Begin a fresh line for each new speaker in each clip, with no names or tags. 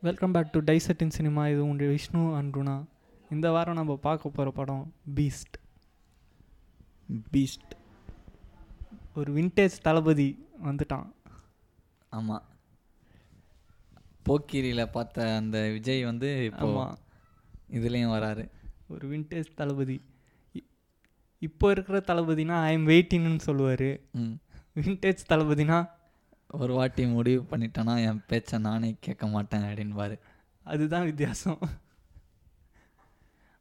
Welcome back to டைசெட் in cinema இது உங்கள் விஷ்ணு அண்ட் குணா இந்த வாரம் நம்ம பார்க்க போகிற படம் பீஸ்ட்
பீஸ்ட்
ஒரு விண்டேஜ் தளபதி வந்துட்டான்.
ஆமாம் போக்கிரியில் பார்த்த அந்த விஜய் வந்து
ஆமாம்
இதுலேயும் வராரு.
ஒரு விண்டேஜ் தளபதி. இப்போ இருக்கிற தளபதினா ஐ எம் வெயிட்டின்னு சொல்லுவார்.
ம்.
விண்டேஜ் தளபதினா
ஒரு வாட்டி முடிவு பண்ணிட்டேன்னா என் பேச்சை நானே கேட்க மாட்டேன் அப்படின்பாரு
அதுதான் வித்தியாசம்.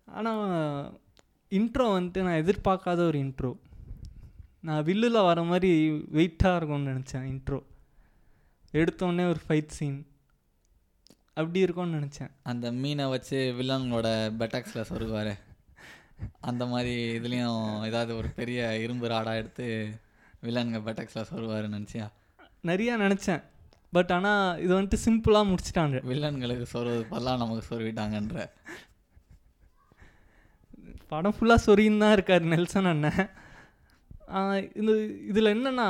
ஆனால் இன்ட்ரோ வந்துட்டு நான் எதிர்பார்க்காத ஒரு இன்ட்ரோ நான் வில்லில் வர மாதிரி வெயிட்டாக இருக்கும்னு நினச்சேன் இன்ட்ரோ எடுத்தோடனே ஒரு ஃபைட் சீன் அப்படி இருக்கும்னு நினச்சேன்.
அந்த மீனை வச்சு வில்லன்களோட பெட்டாக்ஸில் சொருகுவார். அந்த மாதிரி இதுலேயும் ஏதாவது ஒரு பெரிய இரும்பு ராடா எடுத்து வில்லனுங்க பெட்டாக்ஸில் சொருவாருன்னு நினச்சியா?
நிறையா நினச்சேன். பட் ஆனால் இது வந்துட்டு சிம்பிளாக முடிச்சிட்டாங்க.
வில்லன்களுக்கு சொருவது பதிலாக நமக்கு சொருவிட்டாங்கன்ற.
படம் ஃபுல்லாக சொரின்னு தான் இருக்கார் நெல்சன் அண்ணன். இந்த இதில் என்னென்னா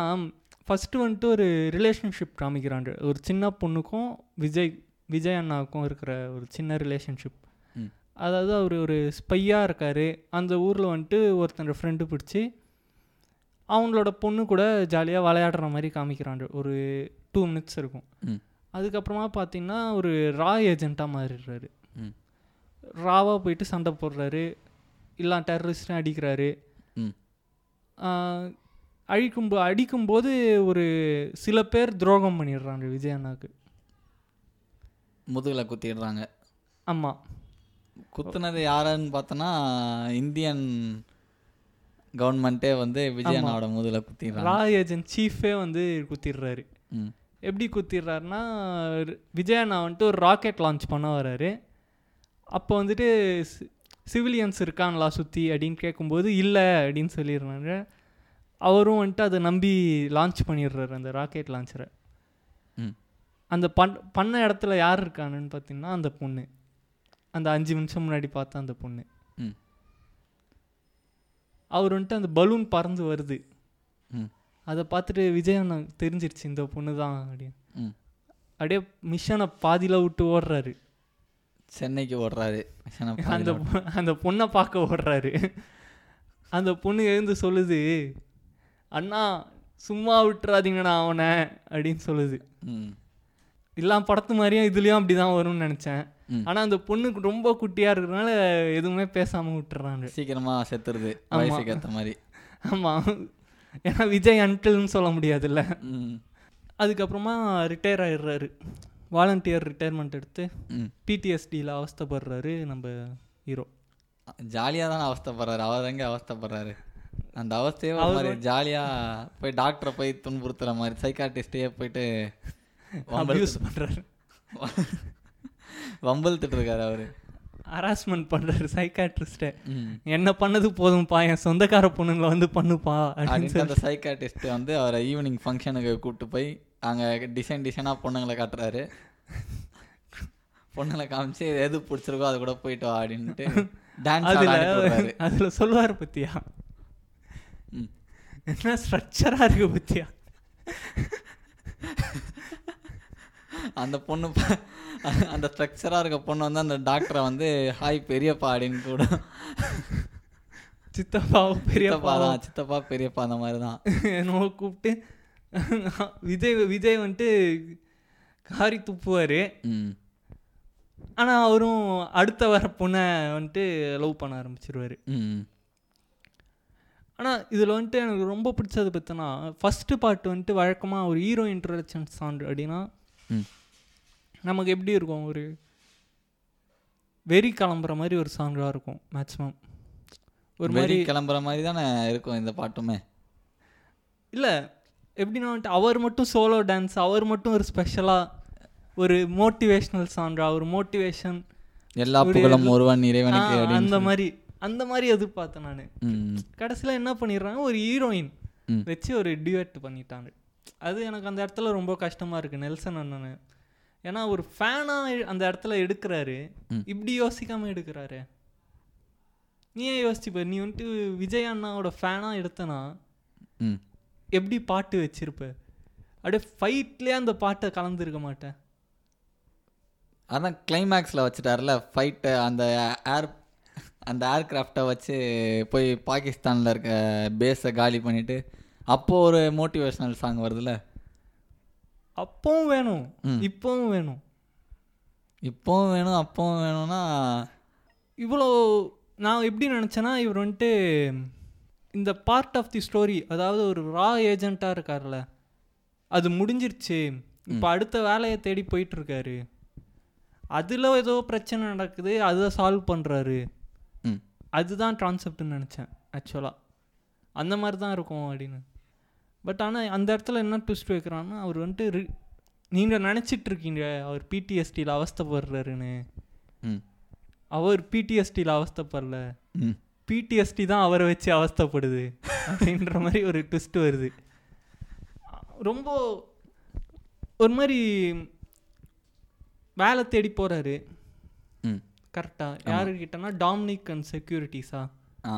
ஃபஸ்ட்டு வந்துட்டு ஒரு ரிலேஷன்ஷிப் காமிக்கிறாங்க. ஒரு சின்ன பொண்ணுக்கும் விஜய் விஜய் அண்ணாவுக்கும் இருக்கிற ஒரு சின்ன ரிலேஷன்ஷிப். அதாவது அவர் ஒரு ஸ்பையாக இருக்கார். அந்த ஊரில் வந்துட்டு ஒருத்தன் ஃப்ரெண்டு பிடிச்சி அவங்களோட பொண்ணு கூட ஜாலியாக விளையாடுற மாதிரி காமிக்கிறாங்க. ஒரு டூ மினிட்ஸ் இருக்கும். அதுக்கப்புறமா பார்த்தீங்கன்னா ஒரு ரா ஏஜெண்ட்டாக மாறிடுறாரு.
ம்.
ராவாக போயிட்டு சண்டை போடுறாரு. இல்லை டெரரிஸ்ட்டும் அடிக்கிறாரு. அழிக்கும் அடிக்கும்போது ஒரு சில பேர் துரோகம் பண்ணிடுறாங்க விஜய் அண்ணாவுக்கு
முதுகில் குத்திடுறாங்க.
ஆமாம்
குத்துனது யாருன்னு பார்த்தோன்னா இந்தியன் கவர்மெண்ட்டே வந்து விஜய் அண்ணாவோட முதுகில் குத்திடுறாங்க.
ரா ஏஜென்ட் சீஃபே வந்து குத்திடுறாரு. எப்படி குத்திடுறாருன்னா விஜய் அண்ணா வந்துட்டு ஒரு ராக்கெட் லான்ச் பண்ண வராரு. அப்போ வந்துட்டு சிவிலியன்ஸ் இருக்காங்களா சுற்றி அப்படின்னு கேட்கும்போது இல்லை அப்படின்னு சொல்லிடுறாங்க. அவரும் வந்துட்டு அதை நம்பி லான்ச் பண்ணிடுறாரு அந்த ராக்கெட் லான்ச்சரை
ம்.
அந்த பண் பண்ண இடத்துல யார் இருக்கானுன்னு பார்த்தீங்கன்னா அந்த பொண்ணு. அந்த அஞ்சு நிமிஷம் முன்னாடி பார்த்த அந்த பொண்ணு.
ம்.
அவர் வந்துட்டு அந்த பலூன் பறந்து வருது. அதை பார்த்துட்டு விஜய் அண்ணா தெரிஞ்சிருச்சு இந்த பொண்ணு தான் அப்படின்னு. அப்படியே மிஷனை பாதியில் விட்டு ஓடுறாரு.
சென்னைக்கு ஓடுறாரு
அந்த அந்த பொண்ணை பார்க்க ஓடுறாரு. அந்த பொண்ணு எழுந்து சொல்லுது அண்ணா சும்மா விட்டுறாதீங்கண்ணா அவனை அப்படின்னு சொல்லுது.
ம்.
எல்லா படத்து மாதிரியும் இதுலேயும் அப்படி தான் வரும்னு நினச்சேன். ஆனால் அந்த பொண்ணுக்கு ரொம்ப குட்டியாக இருக்கிறதுனால எதுவுமே பேசாமல் விட்டுறாங்க.
சீக்கிரமா செத்துருது. வயசுக்கு ஏற்ற மாதிரி.
ஆமாம் ஏன்னா விஜய் அன்கிள்னு சொல்ல முடியாதுல்ல. அதுக்கப்புறமா ரிட்டையர் ஆயிடுறாரு. வாலண்டியர் ரிட்டையர்மெண்ட் எடுத்து பிடிஎஸ்டியில் அவஸ்தைப்படுறாரு நம்ம ஹீரோ
ஜாலியாக தானே அவஸ்தைப்படுறாரு. அவர் எங்கே அவஸ்தைப்படுறாரு? அந்த அவஸ்தையே மாதிரி ஜாலியாக போய் டாக்டரை போய் துன்புறுத்துற மாதிரி சைக்காட்டிஸ்டே போயிட்டு
அப்யூஸ் பண்ணுறாரு
வம்பழுத்துட்டு இருக்காரு அவரு.
ஹராஸ்மெண்ட் பண்ணுறாரு சைக்காட்ரிஸ்ட்டை என்ன பண்ணது போதும்ப்பா என் சொந்தக்கார பொண்ணுங்களை வந்து பண்ணுப்பா அப்படின்னு
அந்த சைக்காட்டிஸ்ட் வந்து அவரை ஈவினிங் ஃபங்க்ஷனுக்கு கூப்பிட்டு போய் அங்கே டிசைன் டிசைனாக பொண்ணுங்களை காட்டுறாரு. பொண்ணுங்களை காமிச்சு எது பிடிச்சிருக்கோ அது கூட போயிட்டு வா அப்படின்ட்டு டான்ஸ்
அதில் சொல்லுவார் பத்தியா? என்ன ஸ்ட்ரக்சராக இருக்கு பத்தியா?
அந்த பொண்ணு அந்த ஸ்ட்ரக்சராக இருக்க பொண்ணு வந்து அந்த டாக்டரை வந்து ஹாய் பெரியப்பா அப்படின்னு கூட. சித்தப்பா
பெரியப்பா
தான் சித்தப்பா பெரியப்பா அந்த மாதிரி தான்
என்னவோ கூப்பிட்டு விஜய் விஜய் வந்துட்டு காரி துப்புவார். ஆனால் அவரும் அடுத்த வர பொண்ணை வந்துட்டு லவ் பண்ண ஆரம்பிச்சிருவாரு.
ம்.
ஆனால் இதில் வந்துட்டு எனக்கு ரொம்ப பிடிச்சது பார்த்தோன்னா ஃபஸ்ட்டு பார்ட் வந்துட்டு வழக்கமாக ஒரு ஹீரோ இன்ட்ரடக்ஷன் சாங் அப்படின்னா நமக்கு எப்படி இருக்கும்? ஒரு வெறி கிளம்புற மாதிரி ஒரு சாங்காக இருக்கும் மேக்ஸிமம் ஒரு
வெறி
மாதிரி
கிளம்புற மாதிரி தானே இருக்கும் இந்த பாட்டுமே?
இல்லை எப்படின்னா வந்துட்டு அவர் மட்டும் சோலோ டான்ஸ் அவர் மட்டும் ஒரு ஸ்பெஷலாக ஒரு மோட்டிவேஷ்னல் சாங்கா ஒரு மோட்டிவேஷன்
எல்லா புகழும் ஒருவன் இறைவனுக்கு
அந்த மாதிரி அந்த மாதிரி எதிர்பார்த்தேன் நான். கடைசியில் என்ன பண்ணிடுறாங்க? ஒரு ஹீரோயின் வச்சு ஒரு டியூட் பண்ணிட்டாங்க. அது எனக்கு அந்த இடத்துல ரொம்ப கஷ்டமாக இருக்குது நெல்சன் அண்ணன். ஏன்னா ஒரு ஃபேனாக அந்த இடத்துல எடுக்கிறாரு. இப்படி யோசிக்காமல் எடுக்கிறாரு. நீ ஏன் யோசிச்சுப்ப? நீ வந்துட்டு விஜய் அண்ணாவோட ஃபேனாக எடுத்தனா எப்படி பாட்டு வச்சிருப்ப? அப்படியே ஃபைட்லேயே அந்த பாட்டை கலந்துருக்க மாட்டேன்.
அதான் கிளைமேக்ஸில் வச்சுட்டார்ல ஃபைட்டு அந்த ஏர் அந்த ஏர்கிராஃப்டை வச்சு போய் பாகிஸ்தானில் இருக்க பேஸை காலி பண்ணிவிட்டு அப்போது ஒரு மோட்டிவேஷ்னல் சாங் வருதுல்ல
அப்பவும் வேணும். இப்பவும் வேணும்.
இப்போவும் வேணும் அப்போவும் வேணும்னா
இவ்வளோ நான் எப்படி நினச்சேன்னா இவர் வந்துட்டு இந்த பார்ட் ஆஃப் தி ஸ்டோரி அதாவது ஒரு ரா ஏஜெண்ட்டாக இருக்கார்ல அது முடிஞ்சிருச்சு. இப்போ அடுத்த வேலையை தேடி போயிட்டு இருக்காரு அதில் ஏதோ பிரச்சனை நடக்குது அதை சால்வ் பண்ணுறாரு அதுதான் கான்செப்ட்னு நினச்சேன் ஆக்சுவலாக அந்த மாதிரி தான் இருக்கும் அப்படின்னு. பட் ஆனால் அந்த இடத்துல என்ன ட்விஸ்ட் வைக்கிறான்னா அவர் வந்துட்டு நீங்கள் நினச்சிட்டு இருக்கீங்க அவர் பிடிஎஸ்டியில் அவஸ்தைப்படுறாருன்னு.
ம்.
அவர் பிடிஎஸ்டியில் அவஸ்தைப்படல. பிடிஎஸ்டி தான் அவரை வச்சு அவஸ்தைப்படுது அப்படின்ற மாதிரி ஒரு ட்விஸ்ட் வருது. ரொம்ப ஒரு மாதிரி வேலை தேடி போகிறாரு
ம்.
கரெக்டாக யாருக்கிட்டனா டாமினிக் அண்ட் செக்யூரிட்டிஸா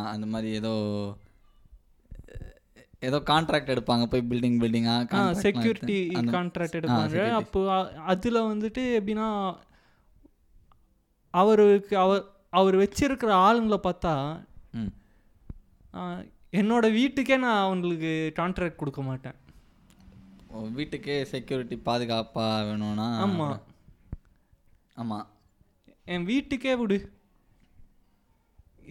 அந்த மாதிரி ஏதோ ஏதோ கான்ட்ராக்ட் எடுப்பாங்க போய் பில்டிங் பில்டிங்காக
செக்யூரிட்டி கான்ட்ராக்ட் எடுப்பாங்க. அப்போ அதில் வந்துட்டு எப்படின்னா அவருக்கு அவர் அவர் வச்சிருக்கிற ஆளுங்களை பார்த்தா என்னோட வீட்டுக்கே நான் அவங்களுக்கு கான்ட்ராக்ட் கொடுக்க மாட்டேன்.
வீட்டுக்கே செக்யூரிட்டி பாதுகாப்பாக வேணும்னா?
ஆமாம்
ஆமாம்
என் வீட்டுக்கே விடு.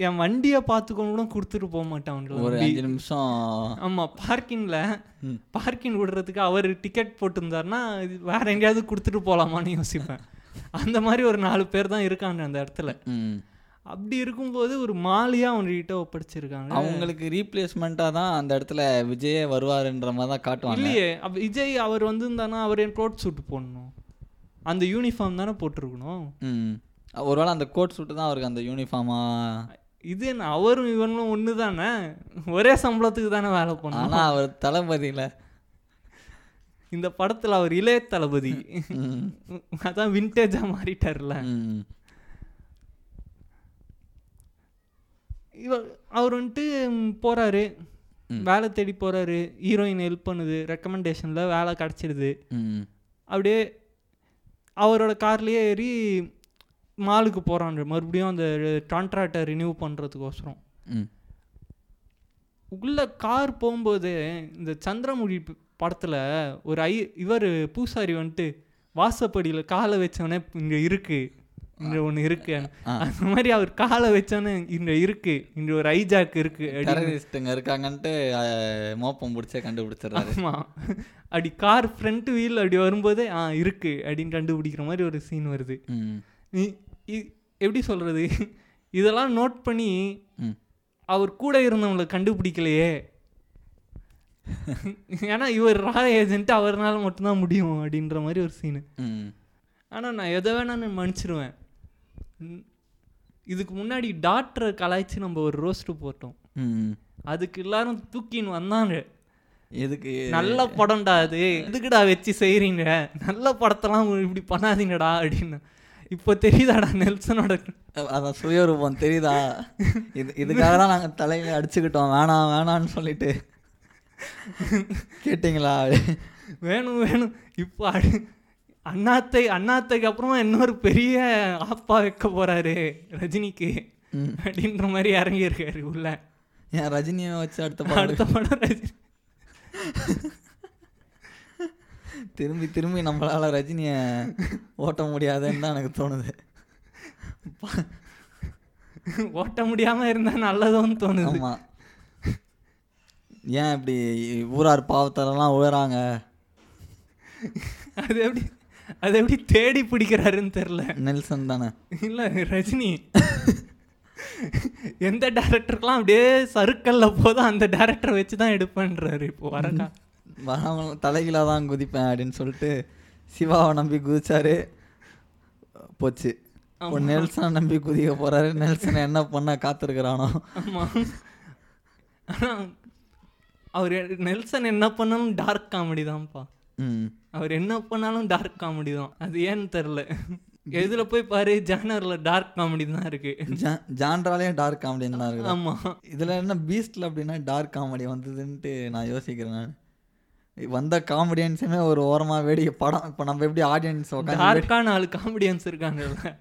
என் வண்டியை பார்த்துக்கொண்டு கூட கொடுத்துட்டு போக மாட்டேன்
ஒரு அஞ்சு நிமிஷம்.
ஆமாம் பார்க்கிங்கில். பார்க்கிங் விடுறதுக்கு அவர் டிக்கெட் போட்டிருந்தாருன்னா இது வேற எங்கேயாவது கொடுத்துட்டு போகலாமான்னு யோசிப்பேன். அந்த மாதிரி ஒரு நாலு பேர் தான் இருக்காங்க அந்த இடத்துல. அப்படி இருக்கும்போது ஒரு மாலியாக அவங்ககிட்ட ஒப்படைச்சிருக்காங்க.
அவங்களுக்கு ரீப்ளேஸ்மெண்ட்டாக தான் அந்த இடத்துல விஜயே வருவாருன்ற மாதிரி தான் காட்டுவாங்க.
இல்லையே விஜய் அவர் வந்திருந்தானா அவர் என் கோட் சூட் போடணும். அந்த யூனிஃபார்ம் தானே போட்டிருக்கணும்.
ஒருவேளை அந்த கோட் சூட்டு தான் அவருக்கு அந்த யூனிஃபார்மா
இது என்ன அவரும் இவனும் ஒன்று தானே ஒரே சம்பளத்துக்கு தானே வேலை பண்ணணும்.
ஆனால் அவர் தளபதியில்.
இந்த படத்தில் அவர் இளைய தளபதி. அதான் விண்டேஜாக மாறிட்டார்ல. இவர் அவர் வந்துட்டு ம். வேலை தேடி போறாரு. ஹீரோயின் ஹெல்ப் பண்ணுது. ரெக்கமெண்டேஷனில் வேலை கிடச்சிடுது அப்படியே அவரோட கார்லேயே ஏறி மாலுக்கு போகிறாங்க மறுபடியும் அந்த கான்ட்ராக்டை ரினியூ பண்ணுறதுக்கோசரம் உள்ள கார் போகும்போது இந்த சந்திரமுகி படத்தில் ஒரு ஐ இவர் பூசாரி வந்துட்டு வாசப்படியில் காலை வச்சவொடனே இங்கே இருக்கு. இங்கே ஒன்று இருக்கு. அந்த மாதிரி அவர் காலை வச்சோன்னே இங்கே இருக்கு. இங்கே ஒரு ஐஜாக் இருக்கு. அப்படின்னு.
டெரரிஸ்ட்டுங்க இருக்காங்கன்ட்டு மோப்பம் பிடிச்சே கண்டுபிடிச்சிடுறாரு.
ஆமா. அப்படி கார் ஃப்ரண்ட் வீல் அப்படி வரும்போதே ஆ இருக்கு அப்படின்னு கண்டுபிடிக்கிற மாதிரி ஒரு சீன் வருது. எப்படி சொல்றது? இதெல்லாம் நோட் பண்ணி அவர் கூட இருந்தவங்களை கண்டுபிடிக்கலையே. ஏன்னா இவர் ரா ஏஜென்ட் அவர்னால மட்டும்தான் முடியும் அப்படின்ற மாதிரி ஒரு சீனு ஆனால் நான் எதை வேணா நான் மன்னிச்சிருவேன். இதுக்கு முன்னாடி டாக்டரை கலாய்ச்சி நம்ம ஒரு ரோஸ்ட்டு போட்டோம். அதுக்கு எல்லாரும் தூக்கின்னு வந்தாங்க.
எதுக்கு?
நல்ல படம்டா அது. எதுக்குடா வச்சு செய்கிறீங்க நல்ல படத்தெல்லாம் இப்படி பண்ணாதீங்கடா அப்படின்னு. இப்போ தெரியுதாடா நெல்சனோட?
அதான் சுயரூபம் தெரியுதா? இது இதுக்காக தான் நாங்கள் தலையில அடிச்சுக்கிட்டோம். வேணாம் வேணான்னு சொல்லிட்டு. கேட்டிங்களா?
வேணும் வேணும். இப்போ அண்ணாத்தை அண்ணாத்தைக்கு அப்புறமா இன்னொரு பெரிய ஆப்பா வைக்க போறாரு ரஜினிக்கு. அப்படின்ற மாதிரி இறங்கியிருக்காரு உள்ள.
ஏன் ரஜினியை வச்சு அடுத்த படம்
அடுத்த படம் ரஜினி.
திரும்பி திரும்பி நம்மளால ரஜினியை ஓட்ட முடியாதுன்னு தான் எனக்கு தோணுது.
ஓட்ட முடியாம இருந்தா நல்லதும்னு தோணுது.
ஆமா. ஏன் இப்படி ஊரார் பாவத்தரெல்லாம் உயராங்க?
அது எப்படி அது எப்படி தேடி பிடிக்கிறாருன்னு தெரில
நெல்சன் தானே.
இல்ல ரஜினி. எந்த டேரக்டருக்கெல்லாம் அப்படியே சருக்கல்ல போதும் அந்த டேரக்டரை வச்சு தான் எடுப்பேன்றாரு இப்போ வரக்கா.
வராமல் தலைகீழாக தான் குதிப்பேன் அப்படின்னு சொல்லிட்டு சிவாவை நம்பி குதிச்சாரு. போச்சு. இப்போ நெல்சனை நம்பி குதிக்க போறாரு. நெல்சனை என்ன பண்ண காத்திருக்கிறானோ.
ஆமா. ஆனா அவர் நெல்சன் என்ன பண்ணாலும் டார்க் காமெடி தான்ப்பா. அவர் என்ன பண்ணாலும் டார்க் காமெடி தான். அது ஏன்னு தெரில எதுல போய் பாரு ஜானர்ல டார்க் காமெடி தான் இருக்கு.
ஜா- ஜான்ராலேயும் டார்க் காமெடின்னு தான் இருக்குது
ஆமா.
இதில் என்ன பீஸ்டில் அப்படின்னா டார்க் காமெடி வந்ததுன்ட்டு நான் யோசிக்கிறேன் நான். வந்த காமெடியன்ஸுமே ஒரு ஓரமாக வேடிக்கை படம். இப்போ நம்ம எப்படி ஆடியன்ஸ் உட்காந்து
நாலு காமெடியன்ஸ் இருக்காங்கல்ல.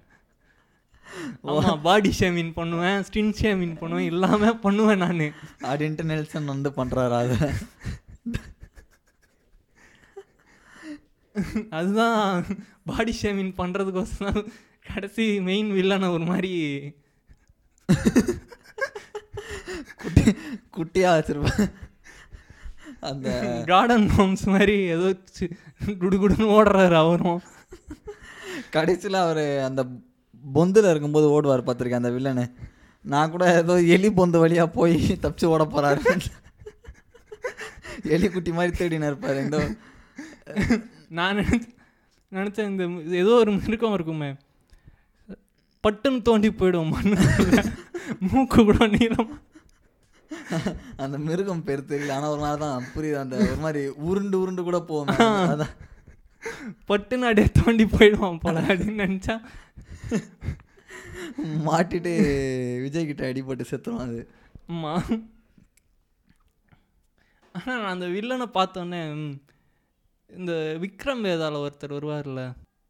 பாடி ஷேமிங் பண்ணுவேன் ஸ்கின் ஷேமிங் பண்ணுவேன் எல்லாமே பண்ணுவேன் நான்.
அப்படின்ட்டு நெல்சன் வந்து பண்ணுறாரு அதை.
அதுதான் பாடி ஷேமிங் பண்ணுறதுக்கோசரம் கடைசி மெயின் வில்லனை ஒரு மாதிரி.
குட்டி குட்டியாக வச்சிருப்பேன் அந்த
கார்டன் ஹோம்ஸ் மாதிரி ஏதோ குடுகுடுன்னு ஓடுறாரு அவரும்.
கடைசியில் அவர் அந்த பொந்தில் இருக்கும்போது ஓடுவார் பார்த்துருக்கேன் அந்த வில்லனு நான் கூட ஏதோ எலி பொந்து வழியாக போய் தப்பிச்சு ஓட போகிறாரு எலி குட்டி மாதிரி தேடின்னு இருப்பார். இந்த
நான் நினைச்ச நினச்சேன் இந்த ஏதோ ஒரு மிருகம் இருக்குமே. பட்டுன்னு தோண்டி போயிடும் மூக்கு கூட நீளம்.
அந்த மிருகம் பேர் தெரியல. ஆனால் ஒரு மாதிரி தான் புரியுது. அந்த ஒரு மாதிரி உருண்டு உருண்டு கூட போகும். அதான்.
பட்டுன்னு அப்படியே தோண்டி போயிடுவான் போல அப்படின்னு நினச்சா.
மாட்டிட்டு விஜய் கிட்ட அடிபட்டு செத்துரும் அது.
ஆமா. ஆனால் நான் அந்த வில்லனை பார்த்தோன்னே இந்த விக்ரம் வேதால ஒருத்தர் வருவார்ல.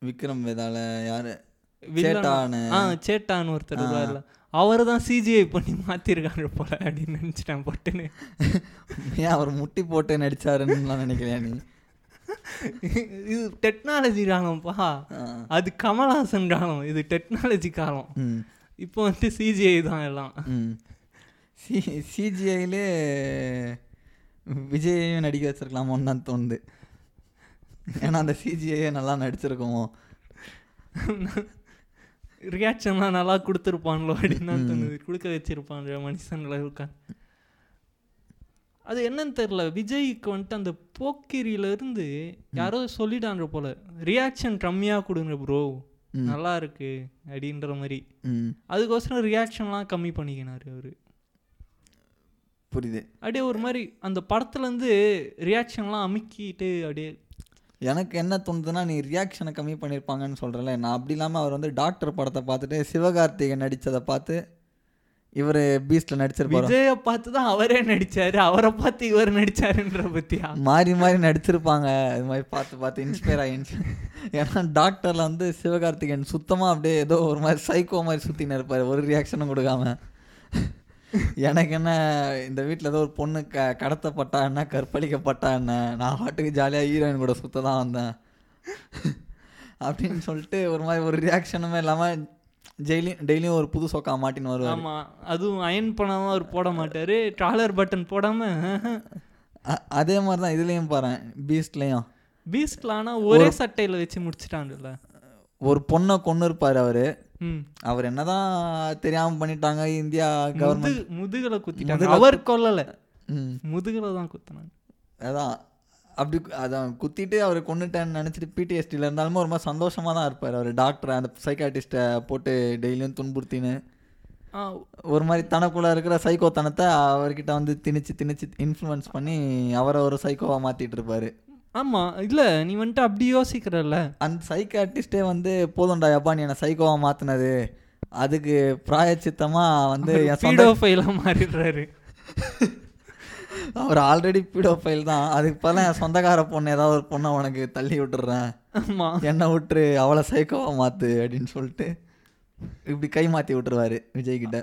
விக்ரம் வேதால யாரு? சேட்டானு
ஆ சேட்டான்னு ஒருத்தர் வருவார்ல. அவர் தான் சிஜிஐ பண்ணி மாற்றிருக்காங்க போல அப்படின்னு நினச்சிட்டேன் பட்டுன்னு.
ஏன் அவர் முட்டி போட்டு நடிச்சாருன்னு நினைக்கலையா நீ?
இது டெக்னாலஜி காலம்ப்பா. அது கமல்ஹாசன் காலம் இது டெக்னாலஜி காலம். இப்போ வந்து சிஜிஐ தான் எல்லாம்.
சி சிஜிஐலே விஜயையும் நடிக்க வச்சிருக்கலாமோன்னு தான் தோணுது. ஏன்னா அந்த சிஜிஐயே நல்லா நடிச்சிருக்கோமோ?
ரியாக்ஷன்லாம் நல்லா கொடுத்துருப்பான்லோ அப்படின்னு தான் தோணுது. கொடுக்க வச்சிருப்பான் மனுஷன்ல இருக்கான் அது என்னன்னு தெரில விஜய்க்கு வந்துட்டு அந்த போக்கிரியில இருந்து யாரோ சொல்லிட்டாங்க போல ரியாக்ஷன் கம்மியாக கொடுங்க ப்ரோ. நல்லா இருக்கு அப்படின்ற மாதிரி. அதுக்கோசரம் ரியாக்ஷன்லாம் கம்மி பண்ணிக்கினாரு அவரு.
புரியுது.
அப்படியே ஒரு மாதிரி அந்த படத்துலேருந்து ரியாக்ஷன்லாம் அமுக்கிட்டு அப்படியே
எனக்கு என்ன தோணுதுன்னா நீ ரியாக்ஷனை கம்மி பண்ணியிருப்பாங்கன்னு சொல்கிறல நான் அப்படி இல்லாமல் அவர் வந்து டாக்டர் படத்தை பார்த்துட்டு சிவகார்த்திகேயன் நடித்ததை பார்த்து இவர் பீஸ்டில் நடிச்சிருப்பாரு?
விஜயை பார்த்து தான் அவரே நடிச்சாரு. அவரை பார்த்து இவர் நடிச்சாருன்ற பத்தியா?
மாறி மாறி நடிச்சிருப்பாங்க. இது மாதிரி பார்த்து பார்த்து இன்ஸ்பயர் inspire- ஏன்னா டாக்டரில் வந்து சிவகார்த்திகேயன் சுத்தமாக அப்படியே ஏதோ ஒரு மாதிரி சைக்கோ மாதிரி சுற்றின்னு இருப்பார். ஒரு ரியாக்ஷனும் கொடுக்காம. எனக்கு என்ன இந்த வீட்டில் ஏதோ ஒரு பொண்ணு க கடத்தப்பட்டா என்ன கற்பழிக்கப்பட்டா என்ன நான் பாட்டுக்கு ஜாலியாக ஹீரோயின் கூட சுத்த தான் வந்தேன். அப்படின்னு சொல்லிட்டு ஒரு மாதிரி ஒரு ரியாக்ஷனுமே இல்லாமல் டெய்லியும் டெய்லியும் ஒரு புது சொக்கா மாட்டின்னு வருவார்.
ஆமா அதுவும் அயன் பண்ணாம அவர் போட மாட்டாரு ட்ராலர் பட்டன் போடாம.
அ- அதே மாதிரி தான் இதுலேயும் பாரு பீஸ்ட்லேயும்
பீஸ்ட்ல ஆனா ஒரே சட்டையில வச்சு முடிச்சிட்டாங்கல்ல.
ஒரு பொண்ணை கொண்டு இருப்பார் அவர் அவர் என்னதான் தெரியாம பண்ணிட்டாங்க இந்தியா கவர்மெண்ட்
முது முதுகுல குத்திட்டாங்க. அவர் கொல்லல. முதுகுல தான் குத்தினாங்க.
அதான். அப்படி அதான் குத்திட்டு அவர் கொண்டுட்டேன்னு நினச்சிட்டு பிடிஎஸ்டியில் இருந்தாலுமே ஒரு மாதிரி சந்தோஷமாக தான் இருப்பார் அவர். டாக்டர் அந்த சைக்காட்டிஸ்ட்டை போட்டு டெய்லியும் துன்புறுத்தின்னு. ஒரு மாதிரி தனக்குள்ளே இருக்கிற சைக்கோத்தனத்தை அவர்கிட்ட வந்து திணிச்சு திணிச்சு இன்ஃப்ளூயன்ஸ் பண்ணி அவரை ஒரு சைக்கோவாக மாற்றிட்டு இருப்பாரு.
ஆமா இல்ல நீ வந்துட்டு அப்படி யோசிக்கிறல்ல?
அந்த சைக்காட்டிஸ்டே வந்து போதும்டா யப்பா நீ என்னை சைக்கோவாக மாற்றினது அதுக்கு பிராயச்சித்தமாக வந்து என் சொந்த
பீடோஃபைலா மாறிடுறாரு.
அவர் ஆல்ரெடி பீடோஃபைல் தான். அதுக்கு பதிலா என் சொந்தக்கார பொண்ணு ஏதாவது ஒரு பொண்ணை உனக்கு தள்ளி விட்டுறேன்.
ஆமா.
என்னை விட்டுரு அவளை சைக்கோவா மாத்து அப்படின்னு சொல்லிட்டு இப்படி கை மாற்றி விட்டுருவாரு விஜய் கிட்ட.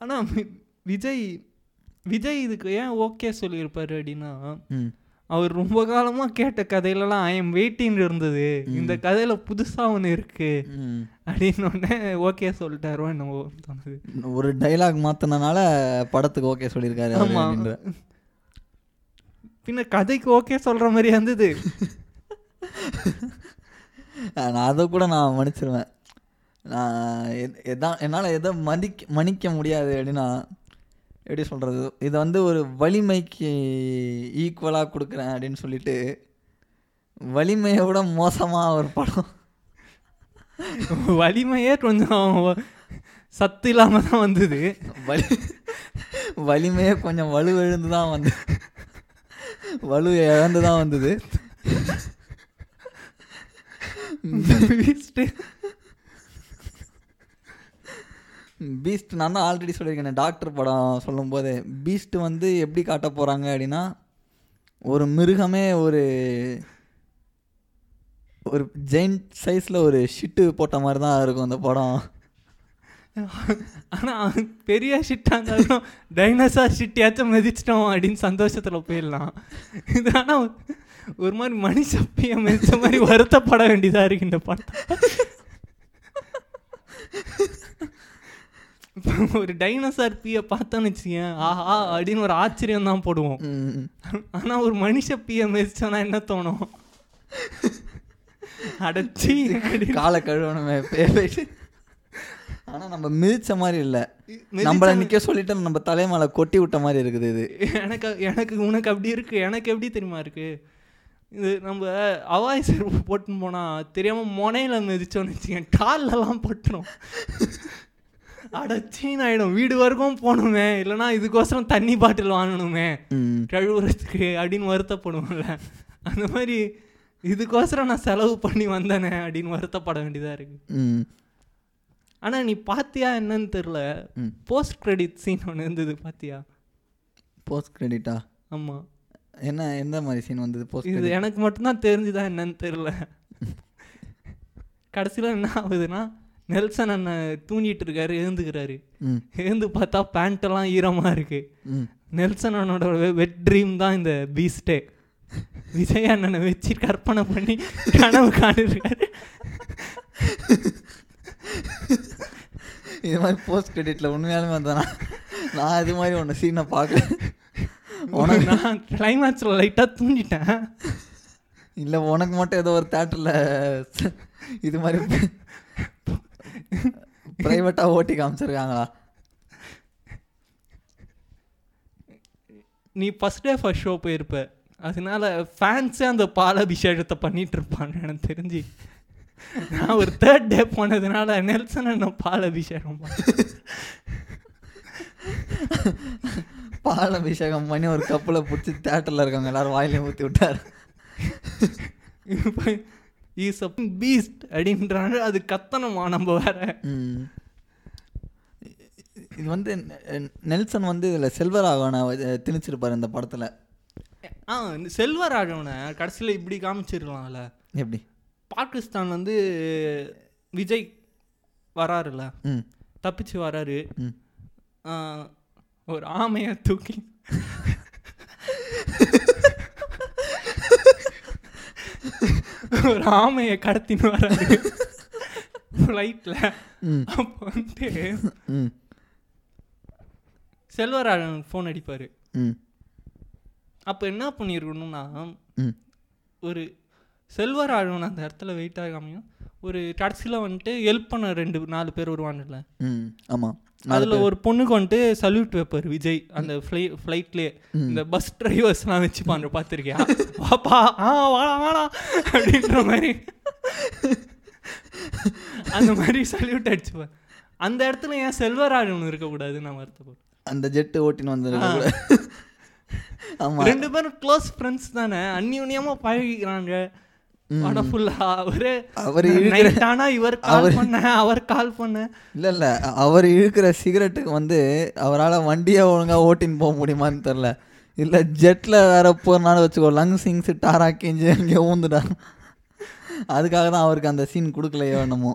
ஆனா வி- விஜய் விஜய் இதுக்கு ஏன் ஓகே சொல்லியிருப்பாரு அப்படின்னா
ம்.
அவர் ரொம்ப காலமா கேட்ட கதையிலலாம் ஐ எம் வெயிட்டிங் இருந்தது. இந்த கதையில புதுசா ஒன்று இருக்கு.
ம்.
அப்படின்னு உடனே ஓகே சொல்லிட்டாரோ என்னவோ தோணுது.
ஒரு டைலாக் மாத்தினனால படத்துக்கு ஓகே சொல்லியிருக்காரு அவரு
ஆமா.
அப்படின்ற.
பின்ன கதைக்கு ஓகே சொல்ற மாதிரி இருந்தது.
நான் அதை கூட நான் மன்னிச்சிருவேன். நான் எத்- எதான் என்னால் எதை மதிக்க மன்னிக்க முடியாது அப்படின்னா எப்படி சொல்கிறது இதை வந்து ஒரு வலிமைக்கு ஈக்குவலாக கொடுக்குறேன் அப்படின்னு சொல்லிட்டு வலிமையை விட மோசமாக ஒரு படம்.
வலிமையே கொஞ்சம் சத்து இல்லாம தான் வந்தது.
வலி வலிமையே கொஞ்சம் வலு எழுந்து தான் வந்து வலு இழந்து தான் வந்தது. பீஸ்ட் நான் தான் ஆல்ரெடி சொல்லியிருக்கேன் டாக்டர் படம் சொல்லும்போது பீஸ்ட் வந்து எப்படி காட்ட போகிறாங்க அப்படின்னா ஒரு மிருகமே ஒரு ஒரு ஜெயின்ட் சைஸில் ஒரு ஷிட்டு போட்ட மாதிரி தான் இருக்கும் அந்த படம்.
ஆனால் பெரிய ஷிட்டாக இருந்தாலும் டைனோசார் ஷிட்டியாச்சும் மிதிச்சிட்டோம் அப்படின்னு சந்தோஷத்தில் போயிடலாம். இது ஆனால் ஒரு மாதிரி மனுஷ பைய மிதிச்ச மாதிரி வருத்தப்பட வேண்டியதாக இருக்கு இந்த படம். ஒரு டைனோசார் பீயை பார்த்தோன்னு வச்சுக்கேன் ஆஹா அப்படின்னு ஒரு ஆச்சரியம் தான் போடுவோம். ஆனால் ஒரு மனுஷ பீயை மிதிச்சோன்னா என்ன தோணும்? அடைச்சி
காலை கழுவணுமே பேசிட்டு ஆனால் நம்ம மிதிச்ச மாதிரி இல்லை. நம்மள நிற்க சொல்லிட்டு நம்ம தலைமலை கொட்டி விட்ட மாதிரி இருக்குது இது.
எனக்கு எனக்கு உனக்கு அப்படி இருக்கு எனக்கு எப்படி தெரியுமா இருக்கு? இது நம்ம அவாய் செருப்பு போட்டுன்னு போனால் தெரியாமல் முனையில மிதிச்சோன்னு வச்சுக்கேன் கால்லலாம் பட்டுரும். அடச்சீன் ஆகிடும் வீடு வரைக்கும் போகணுமே. இல்லைனா இதுக்கோசரம் தண்ணி பாட்டில் வாங்கணுமே. கழுவுறதுக்கு அப்படின்னு வருத்தப்படுவோம்ல. அந்த மாதிரி இதுக்கோசரம் நான் செலவு பண்ணி வந்தேனே அப்படின்னு வருத்தப்பட வேண்டியதாக இருக்கு.
ம்.
ஆனால் நீ பாத்தியா என்னன்னு தெரில போஸ்ட் கிரெடிட் சீன் ஒன்று இருந்தது பாத்தியா?
போஸ்ட் கிரெடிட்டா
ஆமாம்
என்ன எந்த மாதிரி சீன் வந்தது போஸ்ட்
இது எனக்கு மட்டும்தான் தெரிஞ்சுதா என்னன்னு தெரில கடைசியில் என்ன ஆகுதுன்னா நெல்சன் அண்ணன் தூங்கிட்டு இருக்காரு எழுந்துக்கிறாரு எழுந்து பார்த்தா பேண்ட்டெல்லாம் ஈரமாக இருக்கு. நெல்சன் அண்ணனோட வெட் ட்ரீம் தான் இந்த பீஸ்டே விஜய் அண்ணனை வச்சு கற்பனை பண்ணி கனவு காணிருக்காரு.
இது மாதிரி போஸ்ட் கிரெடிட்டில் உண்மையாலுமே வந்தேனா நான் இது மாதிரி ஒன்று சீனை பார்க்கல.
உனக்கு நான் கிளைமேக்ஸில் லைட்டாக தூங்கிட்டேன்.
இல்லை உனக்கு மட்டும் ஏதோ ஒரு தேட்டரில் இது மாதிரி ப்ரைவேட்டாக ஓட்டி காமிச்சிருக்காங்களா?
நீ ஃபஸ்ட் டே ஃபர்ஸ்ட் ஷோ போயிருப்ப. அதனால ஃபேன்ஸே அந்த பாலாபிஷேகத்தை பண்ணிட்டு இருப்பான்னு எனக்கு தெரிஞ்சு. நான் ஒரு தேர்ட் டே போனதுனால நெல்சன் என்ன பாலாபிஷேகம் பண்ணேன்.
பால் அபிஷேகம் பண்ணி ஒரு கப்பில் பிடிச்சி தேட்டரில் இருக்கவங்க எல்லாரும் வாயிலையும் ஊற்றி விட்டார்.
இப்போ இஸ் அ பீஸ்ட் அப்படின்றாங்க. அது கத்தனமா நம்ம வேற.
இது வந்து நெல்சன் வந்து இதில் செல்வராகவனை திணிச்சிருப்பார் இந்த படத்தில்.
ஆ செல்வராகவனை கடைசியில் இப்படி காமிச்சிருக்கலாம்ல
எப்படி?
பாகிஸ்தான் வந்து விஜய் வராருல்ல
ம்.
தப்பிச்சு வராரு. ஒரு ஆமையை தூக்கி. ஒரு ஆமையை கடத்தின்னு வராரு. ஃப்ளைட்டில் அப்போ வந்துட்டு
ம்.
செல்வராகவன் ஃபோன் அடிப்பார். அப்போ என்ன பண்ணியிருக்கணும்னா ஒரு செல்வராகவன் அந்த இடத்துல வெயிட் ஆகாமையும் ஒரு கடைசியில் வந்துட்டு ஹெல்ப் பண்ண ரெண்டு நாலு பேர் வருவாங்கல்ல.
ஆமாம்
அதில் ஒரு பொண்ணுக்கு வந்துட்டு சல்யூட் வைப்பார் விஜய். அந்த ஃப்ளை ஃப்ளைட்லேயே இந்த பஸ் டிரைவர்ஸ்லாம் வச்சுப்பாங்க பார்த்துருக்கியா? வாப்பா ஆ வாடா வாடா அப்படின்ற மாதிரி. அந்த மாதிரி சல்யூட் அடிச்சுப்பேன் அந்த இடத்துல ஏன் செல்வராகவன் இருக்கக்கூடாது நான் வருத்தப்படுறேன்
அந்த ஜெட்டு ஓட்டின்னு வந்திருக்க ஆமாம்
ரெண்டு பேரும் க்ளோஸ் ஃப்ரெண்ட்ஸ் தானே. அந்யூன்யமாக பழகிக்கிறாங்க. அவரு கால் பண்ண அவர் கால் பண்ண.
இல்லை இல்லை அவர் இழுக்கிற சிகரெட்டுக்கு வந்து அவரால் வண்டியை ஒழுங்காக ஓட்டின்னு போக முடியுமான்னு தெரில இல்லை ஜெட்டில் வேற போகிறனால வச்சுக்கோ லங்ஸ் இங்ஸ் டாரா கிஞ்சி அங்கே ஊந்துட்டார் அதுக்காக தான் அவருக்கு அந்த சீன் கொடுக்கலையோ என்னமோ.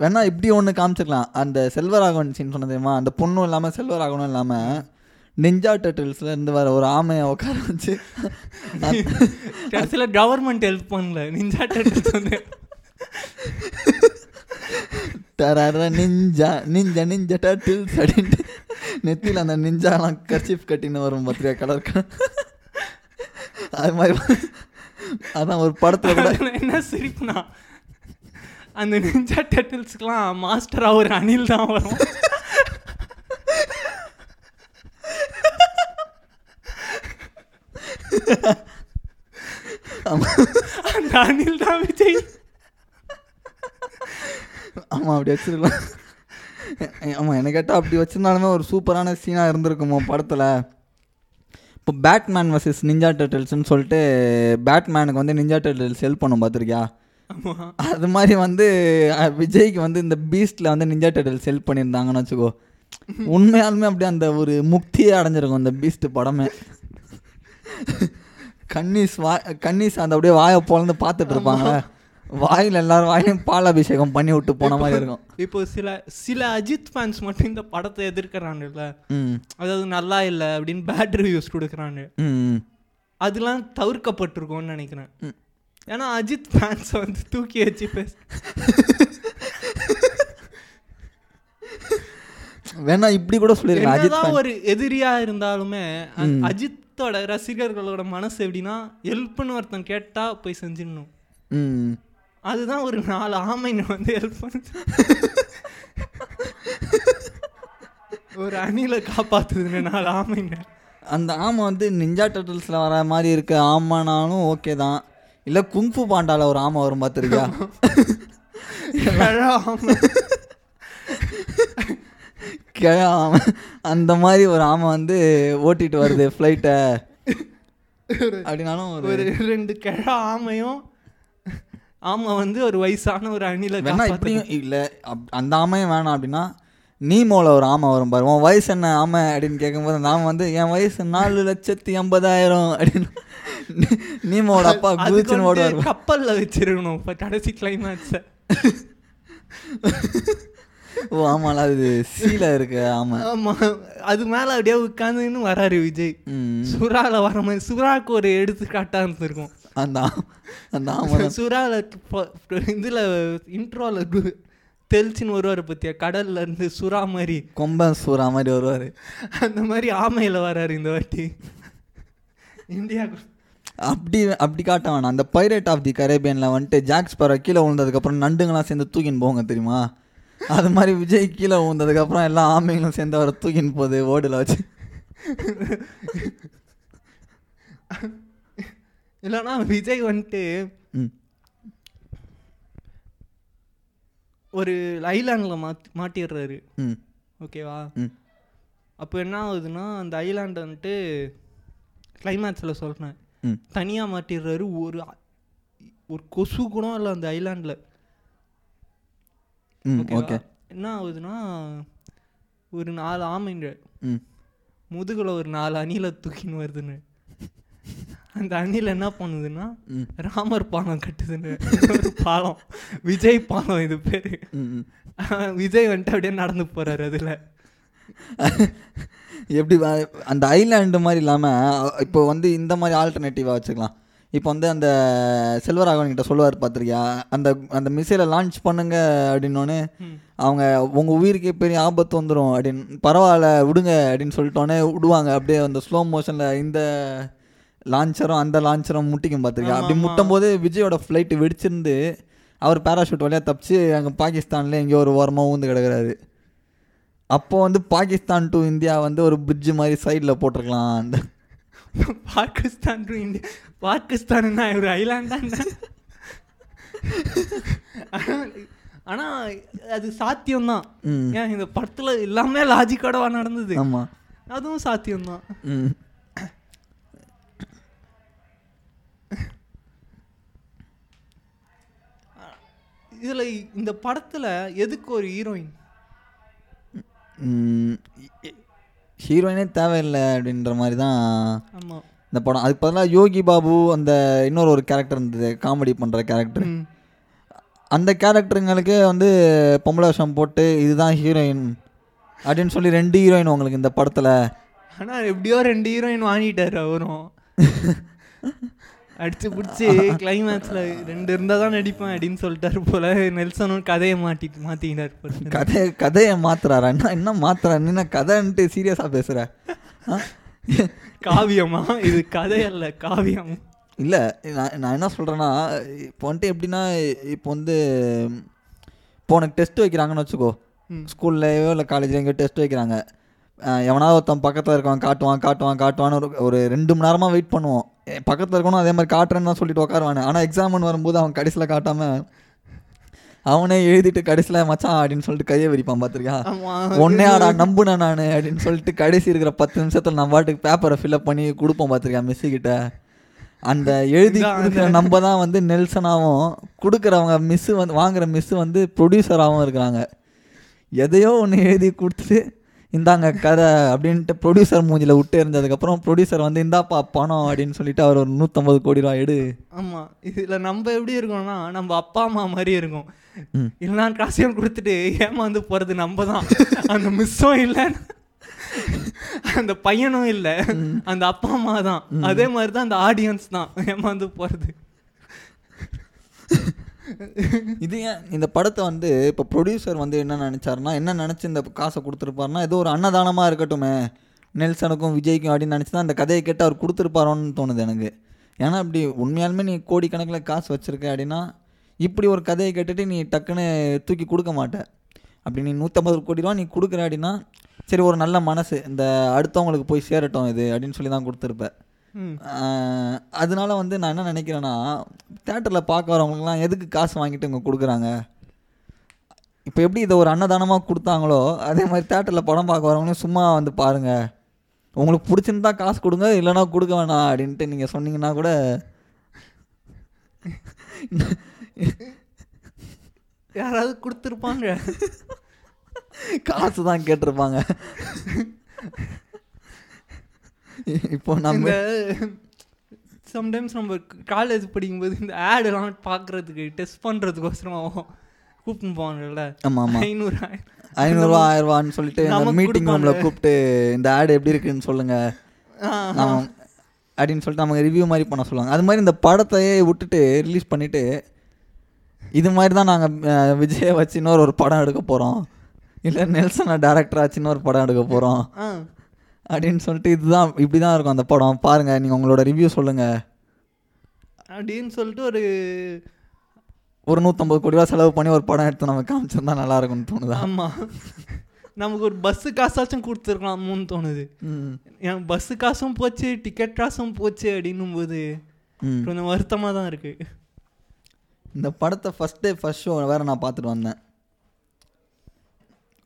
வேணா இப்படி ஒன்று காமிச்சிக்கலாம். அந்த செல்வராகவன் சீன் சொன்ன தெரியுமா? அந்த பொண்ணும் இல்லாமல் செல்வராகவனும் இல்லாமல் நிஞ்சா டர்ட்டில்ஸ்ல இருந்து வர ஒரு ஆமையை உட்கார வச்சு
கடைசியில் கவர்மெண்ட் ஹெல்ப் பண்ணல. நிஞ்சா டர்ட்டில்ஸ் வந்து.
தர நிஞ்சா நிஞ்சா நிஞ்சா டர்ட்டில்ஸ் அப்படின்ட்டு நெத்தியில் அந்த நிஞ்சாலாம் கர்ச்சிப் கட்டின்னு வரும் பத்திரிக்கா கலர் கலர் அது மாதிரி அதான் ஒரு படத்தில்
என்ன சிரிப்புனா அந்த நிஞ்சா டர்ட்டில்ஸ்க்குலாம் மாஸ்டரா ஒரு அணில் தான் வரும். அந்த தான் விஜய்
ஆமாம் அப்படி வச்சிருக்கலாம் ஆமாம் என்ன கேட்டால் அப்படி வச்சிருந்தாலுமே ஒரு சூப்பரான சீனாக இருந்திருக்குமோ படத்தில். இப்போ பேட்மேன் வர்சஸ் நிஞ்சா டர்ட்டில்ஸ்னு சொல்லிட்டு பேட்மேனுக்கு வந்து நிஞ்சா டர்ட்டில்ஸ் ஹெல்ப் பண்ணும் பார்த்துருக்கியா அது மாதிரி வந்து விஜய்க்கு வந்து இந்த பீஸ்டில் வந்து நிஞ்சா டர்ட்டில்ஸ் ஹெல்ப் பண்ணியிருந்தாங்கன்னு வச்சுக்கோ. உண்மையாலுமே அப்படியே அந்த ஒரு முக்தியே அடைஞ்சிருக்கும் இந்த பீஸ்ட் படமே. கன்னிஸ் வா கன்னிஸ் அந்த அப்படியே வாயை பொழந்து பார்த்துட்டு இருப்பாங்க. வாயில் எல்லாரும் வாயிலையும் பால் அபிஷேகம் பண்ணி விட்டு போன மாதிரி இருக்கும்.
இப்போ சில சில அஜித் ஃபேன்ஸ் மட்டும் இந்த படத்தை எதிர்க்கிறானுல்ல அதாவது நல்லா இல்லை அப்படின்னு பேட் ரிவ்யூஸ் கொடுக்குறானு அதெல்லாம் தவிர்க்கப்பட்டிருக்கும்னு நினைக்கிறேன். ஏன்னா அஜித் ஃபேன்ஸை வந்து தூக்கி வச்சு பேச
வேணா இப்படி கூட சொல்லிருக்கலாம். அஜித்.
ஒரு எதிரியா இருந்தாலுமே அ- அஜித்தோட ரசிகர்களோட மனசு எப்படின்னா ஹெல்ப்னு ஒருத்தன் கேட்டா போய் செஞ்சிடணும். அதுதான் ஒரு நாலு ஆமைங்க வந்து ஹெல்ப் பண்ணுது ஒரு அணிலை காப்பாத்துதுங்க நாலு ஆமைங்க.
அந்த ஆமை வந்து நிஞ்சா டர்டில்ஸில் வர மாதிரி இருக்க ஆமானாலும் ஓகே தான். இல்லை குங்ஃபு பாண்டால ஒரு ஆமை வரும் பார்த்துருக்கியா?
ஆமை.
கிழ ஆமை அந்த மாதிரி ஒரு ஆமை வந்து ஓட்டிட்டு வருது ஃப்ளைட்டை அப்படின்னாலும் ஒரு
ரெண்டு கிழ ஆமையும் ஆமை வந்து ஒரு வயசான ஒரு அணில
வேணா இப்படியும் இல்லை அந்த ஆமையும் வேணாம் அப்படின்னா நீமோல ஒரு ஆமை வரும் பாரு. உன் வயசு என்ன ஆமை அப்படின்னு கேட்கும்போது அந்த ஆமை வந்து என் வயசு நாலு லட்சத்தி எண்பதாயிரம் அப்படின்னு. நீமோட அப்பா குதிச்சுன்னு ஓடுவார்.
கப்பல்ல வச்சிருக்கணும். இப்ப கடைசி கிளைமேக்ஸ
ஓ ஆமால அது சீல இருக்கு ஆமை.
ஆமா. அது மேல அப்படியே உட்காந்துன்னு வராரு விஜய். சுறால வர மாதிரி சுறாக்கு ஒரு எடுத்துக்காட்டா இருந்திருக்கும்.
அந்த அந்த ஆமை.
சுறால இதுல இன்ட்ரோல தெளிச்சுன்னு வருவார் பத்தியா? கடல்ல இருந்து சுறா மாதிரி.
கொம்பன் சூறா மாதிரி வருவார்.
அந்த மாதிரி ஆமையில வராரு இந்த வாட்டி. இந்தியாவுக்கு
அப்படி அப்படி காட்ட வேணாம். அந்த பைரேட் ஆஃப் தி கரேபியனில் வந்துட்டு ஜாக்ஸ் பர கீழே விழுந்ததுக்கப்புறம் நண்டுங்களாம் சேர்ந்து தூக்கின்னு போங்க தெரியுமா? அது மாதிரி விஜய் கீழே விழுந்ததுக்கப்புறம் எல்லா ஆமைகளும் சேர்ந்து அவரை தூக்கின்னு போகுது ஓடில் வச்சு.
இல்லைன்னா விஜய் வந்துட்டு ஒரு ஐலாண்டில் மாட்டி மாட்டிடுறாரு.
ம்.
ஓகேவா அப்போ என்ன ஆகுதுன்னா அந்த ஐலாண்டை வந்துட்டு கிளைமேக்ஸில் சொல்கிறேன் தனியாக மாட்டிடுறாரு. ஒரு ஒரு கொசு கூட இல்லை அந்த ஐலாண்டில்
ஓகே.
என்ன ஆகுதுன்னா ஒரு நாலு ஆமைங்க.
ம்.
முதுகுல ஒரு நாலு அணில தூக்கின்னு வருதுன்னு. அந்த அணில் என்ன பண்ணுதுன்னா ராமர் பாலம் கட்டுதுன்னு. ஒரு பாலம். விஜய் பாலம் இது பேர். விஜய் வந்துட்டு அப்படியே நடந்து போறாரு அதுல.
எப்படி அந்த ஐலாண்டு மாதிரி இல்லாமல் இப்போ வந்து இந்த மாதிரி ஆல்டர்னேட்டிவாக வச்சுக்கலாம். இப்போ வந்து அந்த செல்வராகவன் கிட்ட சொல்லுவார் பார்த்துருக்கியா? அந்த அந்த மிசைலை லான்ச் பண்ணுங்க அப்படின்னோடனே. அவங்க உங்கள் உயிருக்கே பெரிய ஆபத்து வந்துடும் அப்படின்னு பரவாயில்ல விடுங்க அப்படின்னு சொல்லிட்டோன்னே விடுவாங்க. அப்படியே அந்த ஸ்லோ மோஷனில் இந்த லான்ச்சரும் அந்த லான்ச்சரும் முட்டிக்கும் பார்த்துருக்கியா? அப்படி முட்டும் போது விஜயோட ஃப்ளைட்டு வெடிச்சிருந்து அவர் பேராஷூட் வழியாக தப்பிச்சு அங்கே பாகிஸ்தான்ல எங்கேயோ ஒரு ஓரமாக ஊந்து கிடக்குறாரு. அப்போ வந்து பாகிஸ்தான் டு இந்தியா வந்து ஒரு பிரிட்ஜ் மாதிரி சைடில் போட்டிருக்கலாம். அந்த
பாகிஸ்தான் to இந்தியா. பாகிஸ்தான் ஒரு ஐலாண்டா ஆனா அது சாத்தியம்தான். ஏன் இந்த படத்துல எல்லாமே லாஜிக்கோடவா நடந்தது.
ஆமாம்
அதுவும் சாத்தியம்தான்.
ம்.
இதுல இந்த படத்துல எதுக்கு ஒரு ஹீரோயின்
ஹீரோயினே தேவையில்லை அப்படின்ற மாதிரி தான் இந்த படம். அதுக்கு பதிலாக யோகி பாபு அந்த இன்னொரு ஒரு கேரக்டர் இருந்தது காமெடி பண்ணுற கேரக்டர். அந்த கேரக்டருங்களுக்கே வந்து பொம்பளை வேஷம் போட்டு இதுதான் ஹீரோயின் அப்படின்னு சொல்லி ரெண்டு ஹீரோயின் உங்களுக்கு இந்த படத்தில்.
ஆனா எப்படியோ ரெண்டு ஹீரோயின் வாங்கிட்டாரு அவரும். அடிச்சு பிடிச்சி கிளைமேக்ஸ்ல ரெண்டு இருந்தா தான் நடிப்பேன் அப்படின்னு சொல்லிட்டாரு போல. நெல்சனும் கதையை மாட்டி மாத்திக்கிட்டாரு போல
கதை கதையை மாத்துறாரா? என்ன என்ன மாத்துறாரு? என்ன கதைன்ட்டு சீரியஸாக பேசுகிற
காவியமா? இது கதை அல்ல காவியம்.
இல்லை நான் நான் என்ன சொல்கிறேன்னா இப்போ வந்துட்டு எப்படின்னா இப்போ வந்து இப்போ உனக்கு டெஸ்ட் வைக்கிறாங்கன்னு வச்சுக்கோ. ஸ்கூல்லையோ இல்லை காலேஜ்ல எங்கேயோ டெஸ்ட் வைக்கிறாங்க. எவனாவது ஒருத்தன் பக்கத்தில் இருக்கவன் காட்டுவான் காட்டுவான் காட்டுவான்னு ஒரு ஒரு ரெண்டு மணி நேரமாக வெயிட் பண்ணுவோம். பக்கத்தில் இருக்கணும் அதே மாதிரி காட்டுறேன்னு தான் சொல்லிட்டு உட்காருவானு ஆனால் எக்ஸாம்னு வரும்போது அவன் கடைசியில் காட்டாம அவனே எழுதிட்டு கடைசியில் மச்சான் அப்படின்னு சொல்லிட்டு கையை விரிப்பான் பார்த்துருக்கியா ஒன்னே ஆடா நம்புனேன் நான் அப்படின்னு சொல்லிட்டு கடைசி இருக்கிற பத்து நிமிஷத்தில் நம்ம பாட்டுக்கு பேப்பரை ஃபில்அப் பண்ணி கொடுப்போம் பார்த்துருக்கேன் மிஸ்ஸு கிட்ட. அந்த எழுதி கொடுக்குற நம்ம தான் வந்து நெல்சனாகவும் கொடுக்குறவங்க மிஸ்ஸு வந்து வாங்குற மிஸ்ஸு வந்து ப்ரொடியூசராகவும் இருக்கிறாங்க. எதையோ ஒன்று எழுதி கொடுத்துட்டு இந்தாங்க கதை அப்படின்ட்டு ப்ரொடியூசர் மூஞ்சில விட்டு இருந்ததுக்கப்புறம் ப்ரொடியூசர் வந்து இந்தாப்பா பணம் அப்படின்னு சொல்லிட்டு அவர் ஒரு நூற்றம்பது கோடி ரூபா எடு.
ஆமாம் இதில் நம்ம எப்படி இருக்கோம்னா நம்ம அப்பா அம்மா மாதிரி இருக்கும். எல்லா காசையும் கொடுத்துட்டு ஏமாந்து போகிறது நம்ம தான் அந்த மிஸ்ஸும் இல்லை. அந்த பையனும் இல்லை. அந்த அப்பா அம்மா தான் அதே மாதிரி தான் அந்த ஆடியன்ஸ் தான். ஏமாந்து போகிறது
இது ஏன் இந்த படத்தை வந்து இப்போ ப்ரொடியூசர் வந்து என்ன நினச்சாருன்னா என்ன நினச்சி இந்த காசை கொடுத்துருப்பாருன்னா ஏதோ ஒரு அன்னதானமாக இருக்கட்டுமே. நெல்சனுக்கும் விஜய்க்கும் அப்படின்னு நினச்சி தான் அந்த கதையை கேட்டு அவர் கொடுத்துருப்பாரோன்னு தோணுது எனக்கு. ஏன்னா இப்படி உண்மையாலுமே நீ கோடிக்கணக்கில் காசு வச்சுருக்க அப்படின்னா இப்படி ஒரு கதையை கேட்டுட்டு நீ டக்குன்னு தூக்கி கொடுக்க மாட்ட. அப்படி நீ நூற்றம்பது கோடி ரூபா நீ கொடுக்குற அப்படின்னா சரி ஒரு நல்ல மனசு. இந்த அடுத்தவங்களுக்கு போய் சேரட்டும் இது அப்படின்னு சொல்லி தான் கொடுத்துருப்பேன் அதனால வந்து நான் என்ன நினைக்கிறேன்னா தேட்டரில் பார்க்க வரவங்களுக்குலாம் எதுக்கு காசு வாங்கிட்டு இவங்க கொடுக்குறாங்க? இப்போ எப்படி இதை ஒரு அன்னதானமாக கொடுத்தாங்களோ அதே மாதிரி தேட்டரில் படம் பார்க்க வரவங்களும் சும்மா வந்து பாருங்கள் உங்களுக்கு பிடிச்சிருந்தா காசு கொடுங்க இல்லைனா கொடுக்க வேணாம் அப்படின்ட்டு நீங்கள் சொன்னீங்கன்னா கூட
யாராவது கொடுத்துருப்பாங்க.
காசு தான் கேட்டிருப்பாங்க. இப்போ நம்ம
சம்டைம்ஸ் நம்ம காலேஜ் படிக்கும்போது இந்த ஆடெல்லாம் பார்க்குறதுக்கு டெஸ்ட் பண்ணுறதுக்கோசரம் கூப்பிட்டு போவாங்கல்ல.
ஆமாம்
ஐநூறு
ஐநூறுரூவா ஆயிரரூவான்னு சொல்லிட்டு மீட்டிங் ரூமில். கூப்பிட்டு இந்த ஆடு எப்படி இருக்குன்னு சொல்லுங்கள் அப்படின்னு சொல்லிட்டு நமக்கு ரிவ்யூ மாதிரி பண்ண சொல்லுவாங்க. அது மாதிரி இந்த படத்தையே விட்டுட்டு ரிலீஸ் பண்ணிவிட்டு இது மாதிரி தான் நாங்கள் விஜயை வச்சு இன்னொரு ஒரு படம் எடுக்க போகிறோம் இல்லை நெல்சனை டேரக்டர் ஆச்சு இன்னொரு படம் எடுக்க போகிறோம் அப்படின்னு சொல்லிட்டு இதுதான் இப்படி தான் இருக்கும் அந்த படம். பாருங்கள் நீங்கள் உங்களோட ரிவ்யூ சொல்லுங்கள்
அப்படின்னு சொல்லிட்டு ஒரு
ஒரு நூற்றம்பது கோடி ரூபா செலவு பண்ணி ஒரு படம் எடுத்து நம்ம காமிச்சிருந்தா நல்லா இருக்கும்னு தோணுதா?
ஆமாம் நமக்கு ஒரு பஸ்ஸு காசாச்சும் கொடுத்துருக்கலாமோன்னு தோணுது.
ம்.
என் பஸ்ஸு காசும் போச்சு டிக்கெட் காசும் போச்சு அப்படின்னும் போது கொஞ்சம் வருத்தமாக தான் இருக்குது
இந்த படத்தை ஃபஸ்ட் டே ஃபஸ்ட் ஷோ வேறு நான் பார்த்துட்டு வந்தேன்.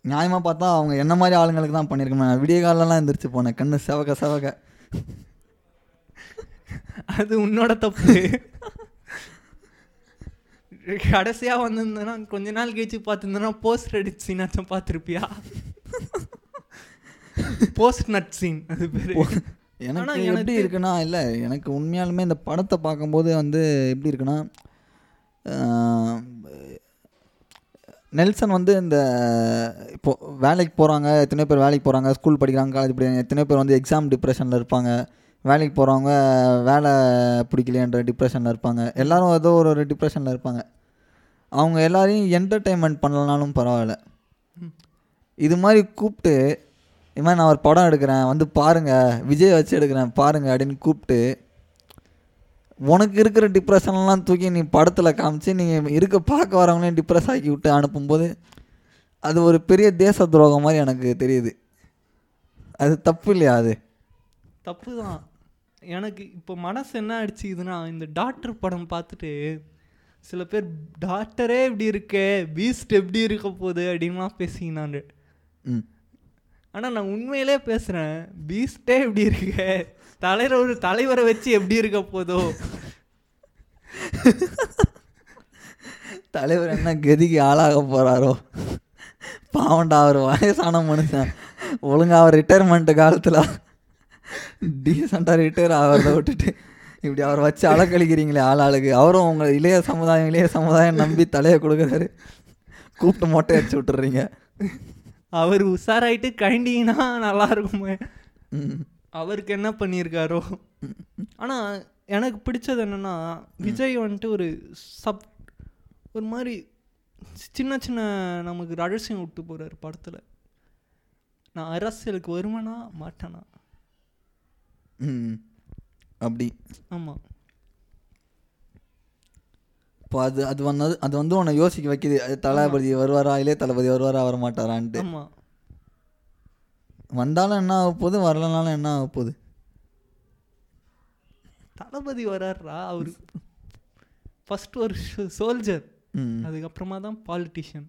நியாயமாக பார்த்தா அவங்க என்ன மாதிரி ஆளுங்களுக்கு தான் பண்ணியிருக்கேன் விடிய காலெல்லாம் எந்திரிச்சு போனேன். கண்ணு செவக்க செவக்க.
அது உன்னோட தப்பு. கடைசியாக வந்திருந்தேன்னா கொஞ்ச நாள் கழிச்சு பார்த்துருந்தேன்னா போஸ்ட் எடிட் சீனாச்சும் பார்த்துருப்பியா? போஸ்ட் நட் சீன் அது பேர்.
எனக்கு எப்படி இருக்குன்னா இல்லை எனக்கு உண்மையாலுமே இந்த படத்தை பார்க்கும்போது வந்து எப்படி இருக்குன்னா நெல்சன் வந்து இந்த இப்போது வேலைக்கு போகிறாங்க எத்தனை பேர் வேலைக்கு போகிறாங்க ஸ்கூல் படிக்கிறாங்க காலேஜ் படிக்கிறாங்க எத்தனை பேர் வந்து எக்ஸாம் டிப்ரெஷனில் இருப்பாங்க. வேலைக்கு போகிறவங்க வேலை பிடிக்கலையன்ற டிப்ரெஷனில் இருப்பாங்க. எல்லோரும் ஏதோ ஒரு ஒரு டிப்ரெஷனில் இருப்பாங்க. அவங்க எல்லாரையும் என்டர்டெயின்மெண்ட் பண்ணலனாலும் பரவாயில்ல. இது மாதிரி கூப்பிட்டு இது மாதிரி நான் ஒரு படம் எடுக்கிறேன் வந்து பாருங்கள் விஜய் வச்சு எடுக்கிறேன் பாருங்கள் அப்படின்னு கூப்பிட்டு உனக்கு இருக்கிற டிப்ரெஷன்லாம் தூக்கி நீ படத்தில் காமிச்சு நீ இருக்க பார்க்க வரவங்களையும் டிப்ரெஸ் ஆக்கி விட்டு அனுப்பும்போது அது ஒரு பெரிய தேச துரோகம் மாதிரி எனக்கு தெரியுது. அது தப்பு இல்லையா அது?
தப்பு தான் எனக்கு இப்போ மனசு என்ன அடிச்சுக்குதுன்னா இந்த டாக்டர் படம் பார்த்துட்டு சில பேர் டாக்டரே இப்படி இருக்கே பீஸ்ட் எப்படி இருக்க போகுது? அப்படின்லாம் பேசிக்கினாங்க
ம்.
ஆனால் நான் உண்மையிலே பேசுகிறேன் பீஸ்டே எப்படி இருக்கு. தலைவர் ஒரு தலைவரை வச்சு எப்படி இருக்க போதோ.
தலைவர் என்ன கதிக்கு ஆளாக போகிறாரோ பாவண்டா அவர் வயசான மனுஷன். ஒழுங்கா அவர் ரிட்டையர்மெண்ட் காலத்தில் டீசெண்டாக ரிட்டையர் ஆகிறத விட்டுட்டு இப்படி அவர் வச்சு அலக்கழிக்கிறீங்களே ஆள் ஆளுக்கு. அவரும் உங்கள் இளைய சமுதாயம் இளைய சமுதாயம் நம்பி தலையை கொடுக்குறாரு. கூப்பிட்டு மொட்டை அடிச்சு விட்டுறீங்க.
அவர் உஷாராயிட்டு கண்டிங்கன்னா நல்லா இருக்குமே.
ம்.
அவருக்கு என்ன பண்ணியிருக்காரோ? ஆனால் எனக்கு பிடிச்சது என்னென்னா விஜய் வந்துட்டு ஒரு சப் ஒரு மாதிரி சின்ன சின்ன நமக்கு ரகசியம் விட்டு போகிறார் படத்தில். நான் அரசியலுக்கு வருவேனா? மாட்டேனா?
அப்படி.
ஆமாம்
இப்போ அது அது வந்தது அது வந்து உன்னை யோசிக்க வைக்குது. தளபதி வருவாரா? இளைய தளபதி வருவாரா? வர மாட்டாரான்ட்டு
ஆமாம்
வந்தாலும் என்ன ஆக போகுது? வரலனாலும் என்ன ஆக போகுது?
தளபதி வராருடா அவர். ஃபஸ்ட் ஒரு சோல்ஜர் அதுக்கப்புறமா தான் பாலிட்டிஷியன்